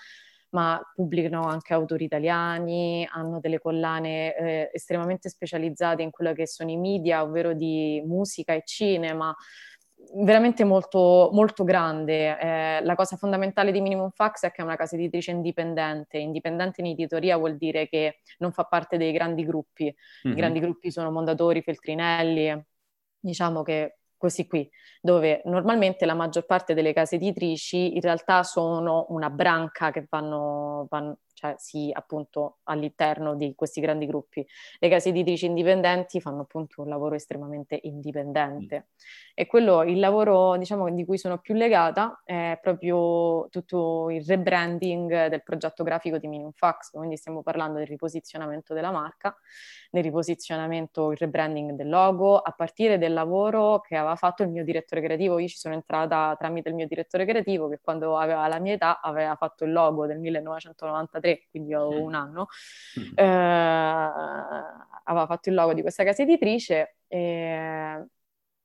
Speaker 2: ma pubblicano anche autori italiani, hanno delle collane eh, estremamente specializzate in quello che sono i media, ovvero di musica e cinema, veramente molto, molto grande. Eh, la cosa fondamentale di Minimum Fax è che è una casa editrice indipendente. Indipendente in editoria vuol dire che non fa parte dei grandi gruppi. Mm-hmm. I mhm. grandi gruppi sono Mondadori, Feltrinelli, diciamo che così qui, dove normalmente la maggior parte delle case editrici in realtà sono una branca che vanno, vanno cioè sì, appunto all'interno di questi grandi gruppi. Le case editrici indipendenti fanno appunto un lavoro estremamente indipendente. E quello, il lavoro diciamo di cui sono più legata è proprio tutto il rebranding del progetto grafico di Minimum Fax, quindi stiamo parlando del riposizionamento della marca, del riposizionamento, il rebranding del logo, a partire del lavoro che aveva fatto il mio direttore creativo. Io ci sono entrata tramite il mio direttore creativo che quando aveva la mia età aveva fatto il logo del 1993 2003, quindi ho un anno, eh, aveva fatto il logo di questa casa editrice e,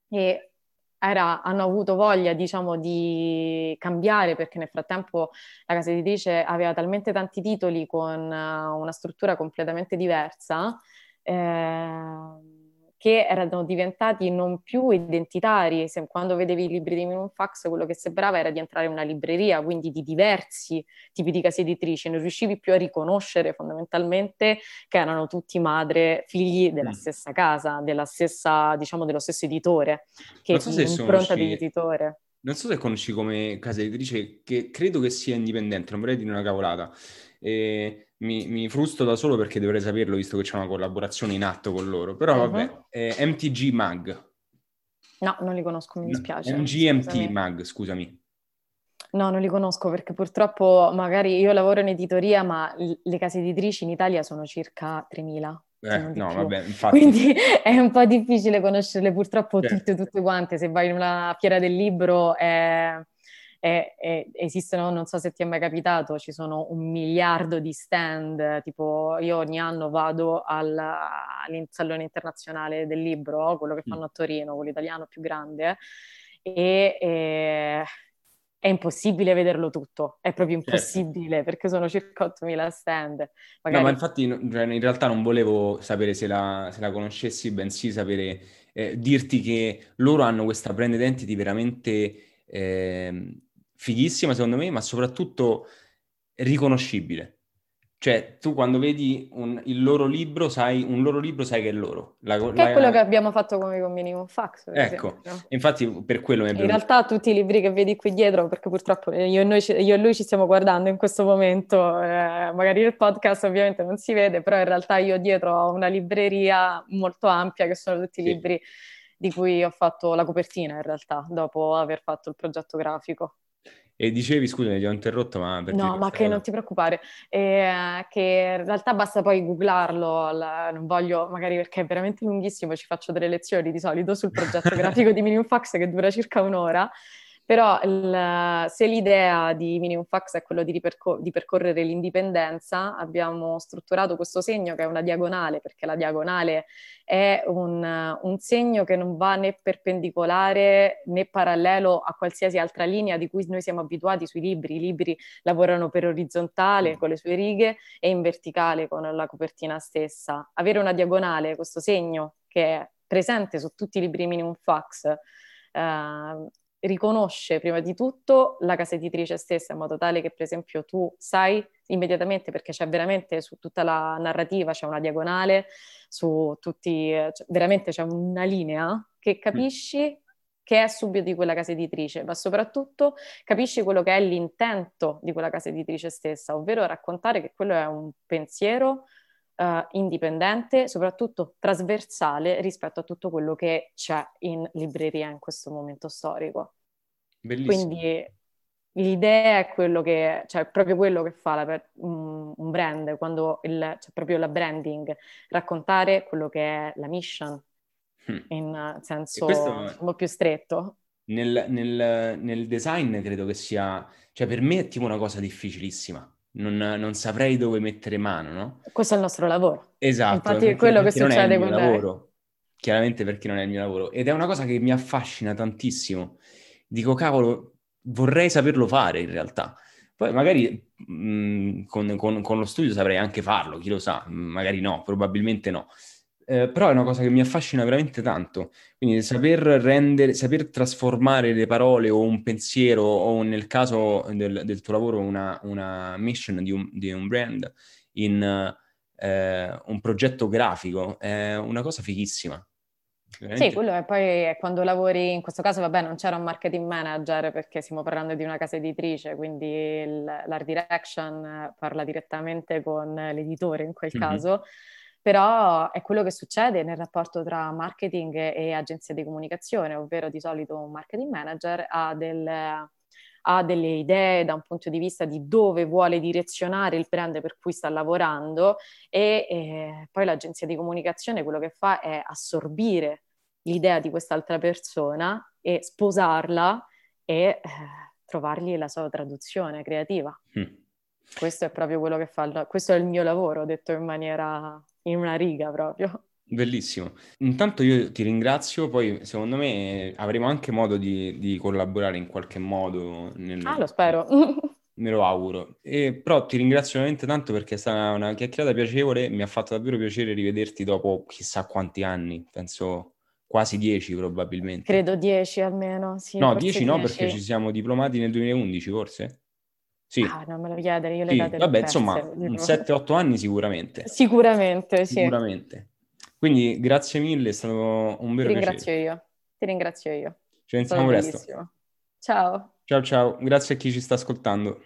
Speaker 2: e era, hanno avuto voglia, diciamo, di cambiare perché nel frattempo la casa editrice aveva talmente tanti titoli con una struttura completamente diversa. Eh, che erano diventati non più identitari. Se, quando vedevi i libri di Minimum Fax, quello che sembrava era di entrare in una libreria, quindi di diversi tipi di case editrici, non riuscivi più a riconoscere fondamentalmente che erano tutti madre, figli della mm. stessa casa, della stessa, diciamo, dello stesso editore, che
Speaker 1: so impronta di editore. Non so se conosci come casa editrice, che credo che sia indipendente, non vorrei dire una cavolata. Eh, mi, mi, frusto da solo perché dovrei saperlo visto che c'è una collaborazione in atto con loro. Però uh-huh. vabbè, eh, MTG Mag.
Speaker 2: No, non li conosco, mi dispiace.
Speaker 1: MGMT scusami. Mag, scusami.
Speaker 2: No, non li conosco perché purtroppo magari io lavoro in editoria, ma le case editrici in Italia sono circa 3.000.
Speaker 1: Eh, no, più. vabbè, infatti...
Speaker 2: Quindi è un po' difficile conoscerle purtroppo certo. tutte, tutte quante. Se vai in una fiera del libro è e, e, esistono, non so se ti è mai capitato, ci sono un miliardo di stand, tipo io ogni anno vado al, al Salone Internazionale del Libro, quello che mm. fanno a Torino, quello italiano più grande, e, e è impossibile vederlo tutto, è proprio certo. impossibile certo. perché sono circa 8.000 stand.
Speaker 1: Magari... No, ma infatti cioè, in realtà non volevo sapere se la, se la conoscessi, bensì sapere, eh, dirti che loro hanno questa brand identity veramente eh, fighissima secondo me, ma soprattutto riconoscibile. Cioè, tu quando vedi un, il loro libro, sai, un loro libro sai che è loro.
Speaker 2: La, che la, è quello che abbiamo fatto come con Minimum Fax.
Speaker 1: Ecco, infatti per quello mi è
Speaker 2: In realtà tutti i libri che vedi qui dietro, perché purtroppo io e, noi, io e lui ci stiamo guardando in questo momento, eh, magari il podcast ovviamente non si vede, però in realtà io dietro ho una libreria molto ampia che sono tutti i sì. libri di cui ho fatto la copertina in realtà, dopo aver fatto il progetto grafico.
Speaker 1: E dicevi, scusami, ti ho interrotto, ma...
Speaker 2: No, ma che non ti preoccupare, eh, che in realtà basta poi googlarlo, la, non voglio, magari perché è veramente lunghissimo, ci faccio delle lezioni di solito sul progetto grafico di Minimum Fax che dura circa un'ora, però il, se l'idea di Minimum Fax è quello di, ripercor- di, percorrere l'indipendenza, abbiamo strutturato questo segno che è una diagonale, perché la diagonale è un, un segno che non va né perpendicolare né parallelo a qualsiasi altra linea di cui noi siamo abituati sui libri. I libri lavorano per orizzontale con le sue righe e in verticale con la copertina stessa. Avere una diagonale, questo segno che è presente su tutti i libri Minimum Fax, Uh, riconosce prima di tutto la casa editrice stessa in modo tale che per esempio tu sai immediatamente perché c'è veramente su tutta la narrativa c'è una diagonale su tutti cioè, veramente c'è una linea che capisci che è subito di quella casa editrice, ma soprattutto capisci quello che è l'intento di quella casa editrice stessa, ovvero raccontare che quello è un pensiero uh, indipendente, soprattutto trasversale rispetto a tutto quello che c'è in libreria in questo momento storico.
Speaker 1: Bellissimo.
Speaker 2: Quindi l'idea è quello che, cioè proprio quello che fa la, un, un, brand, quando il, cioè proprio la branding, raccontare quello che è la mission, mm. in senso questo, più stretto.
Speaker 1: Nel, nel, nel, design credo che sia, cioè per me è tipo una cosa difficilissima. Non, non, saprei dove mettere mano, no?
Speaker 2: Questo è il nostro lavoro.
Speaker 1: Esatto.
Speaker 2: Infatti è quello che succede con
Speaker 1: lavoro. Chiaramente perché non è il mio lavoro. Ed è una cosa che mi affascina tantissimo. Dico, cavolo, vorrei saperlo fare in realtà. Poi magari mh, mm, con, con, con, lo studio saprei anche farlo, chi lo sa, magari no, probabilmente no. Eh, però è una cosa che mi affascina veramente tanto. Quindi saper rendere, saper trasformare le parole o un pensiero o nel caso del, del tuo lavoro una, una mission di un, di un, brand in eh, un progetto grafico è una cosa fighissima.
Speaker 2: Veramente. Sì, quello è poi quando lavori, in questo caso vabbè non c'era un marketing manager perché stiamo parlando di una casa editrice, quindi l'art direction parla direttamente con l'editore in quel mm-hmm. caso, però è quello che succede nel rapporto tra marketing e agenzia di comunicazione, ovvero di solito un marketing manager ha, del, ha delle idee da un punto di vista di dove vuole direzionare il brand per cui sta lavorando e, e poi l'agenzia di comunicazione quello che fa è assorbire l'idea di quest'altra persona e sposarla e eh, trovargli la sua traduzione creativa. Mm. Questo è proprio quello che fa, questo è il mio lavoro, detto in maniera, in una riga proprio.
Speaker 1: Bellissimo. Intanto io ti ringrazio, poi secondo me avremo anche modo di, di collaborare in qualche modo.
Speaker 2: Nel... Ah, lo spero.
Speaker 1: Me lo auguro. E, però ti ringrazio veramente tanto perché è stata una chiacchierata piacevole, mi ha fatto davvero piacere rivederti dopo chissà quanti anni, penso quasi dieci probabilmente.
Speaker 2: Credo dieci almeno, sì.
Speaker 1: No, dieci no, perché ci siamo diplomati nel 2011 forse? Sì.
Speaker 2: Ah, non me lo chiedere, io le sì, date
Speaker 1: Vabbè, insomma, 7-8 anni sicuramente.
Speaker 2: Sicuramente, sì.
Speaker 1: Sicuramente. Quindi grazie mille, è stato un vero
Speaker 2: Ti ringrazio piacere. io, ti ringrazio io.
Speaker 1: Ci vediamo presto.
Speaker 2: Ciao.
Speaker 1: Ciao ciao, grazie a chi ci sta ascoltando.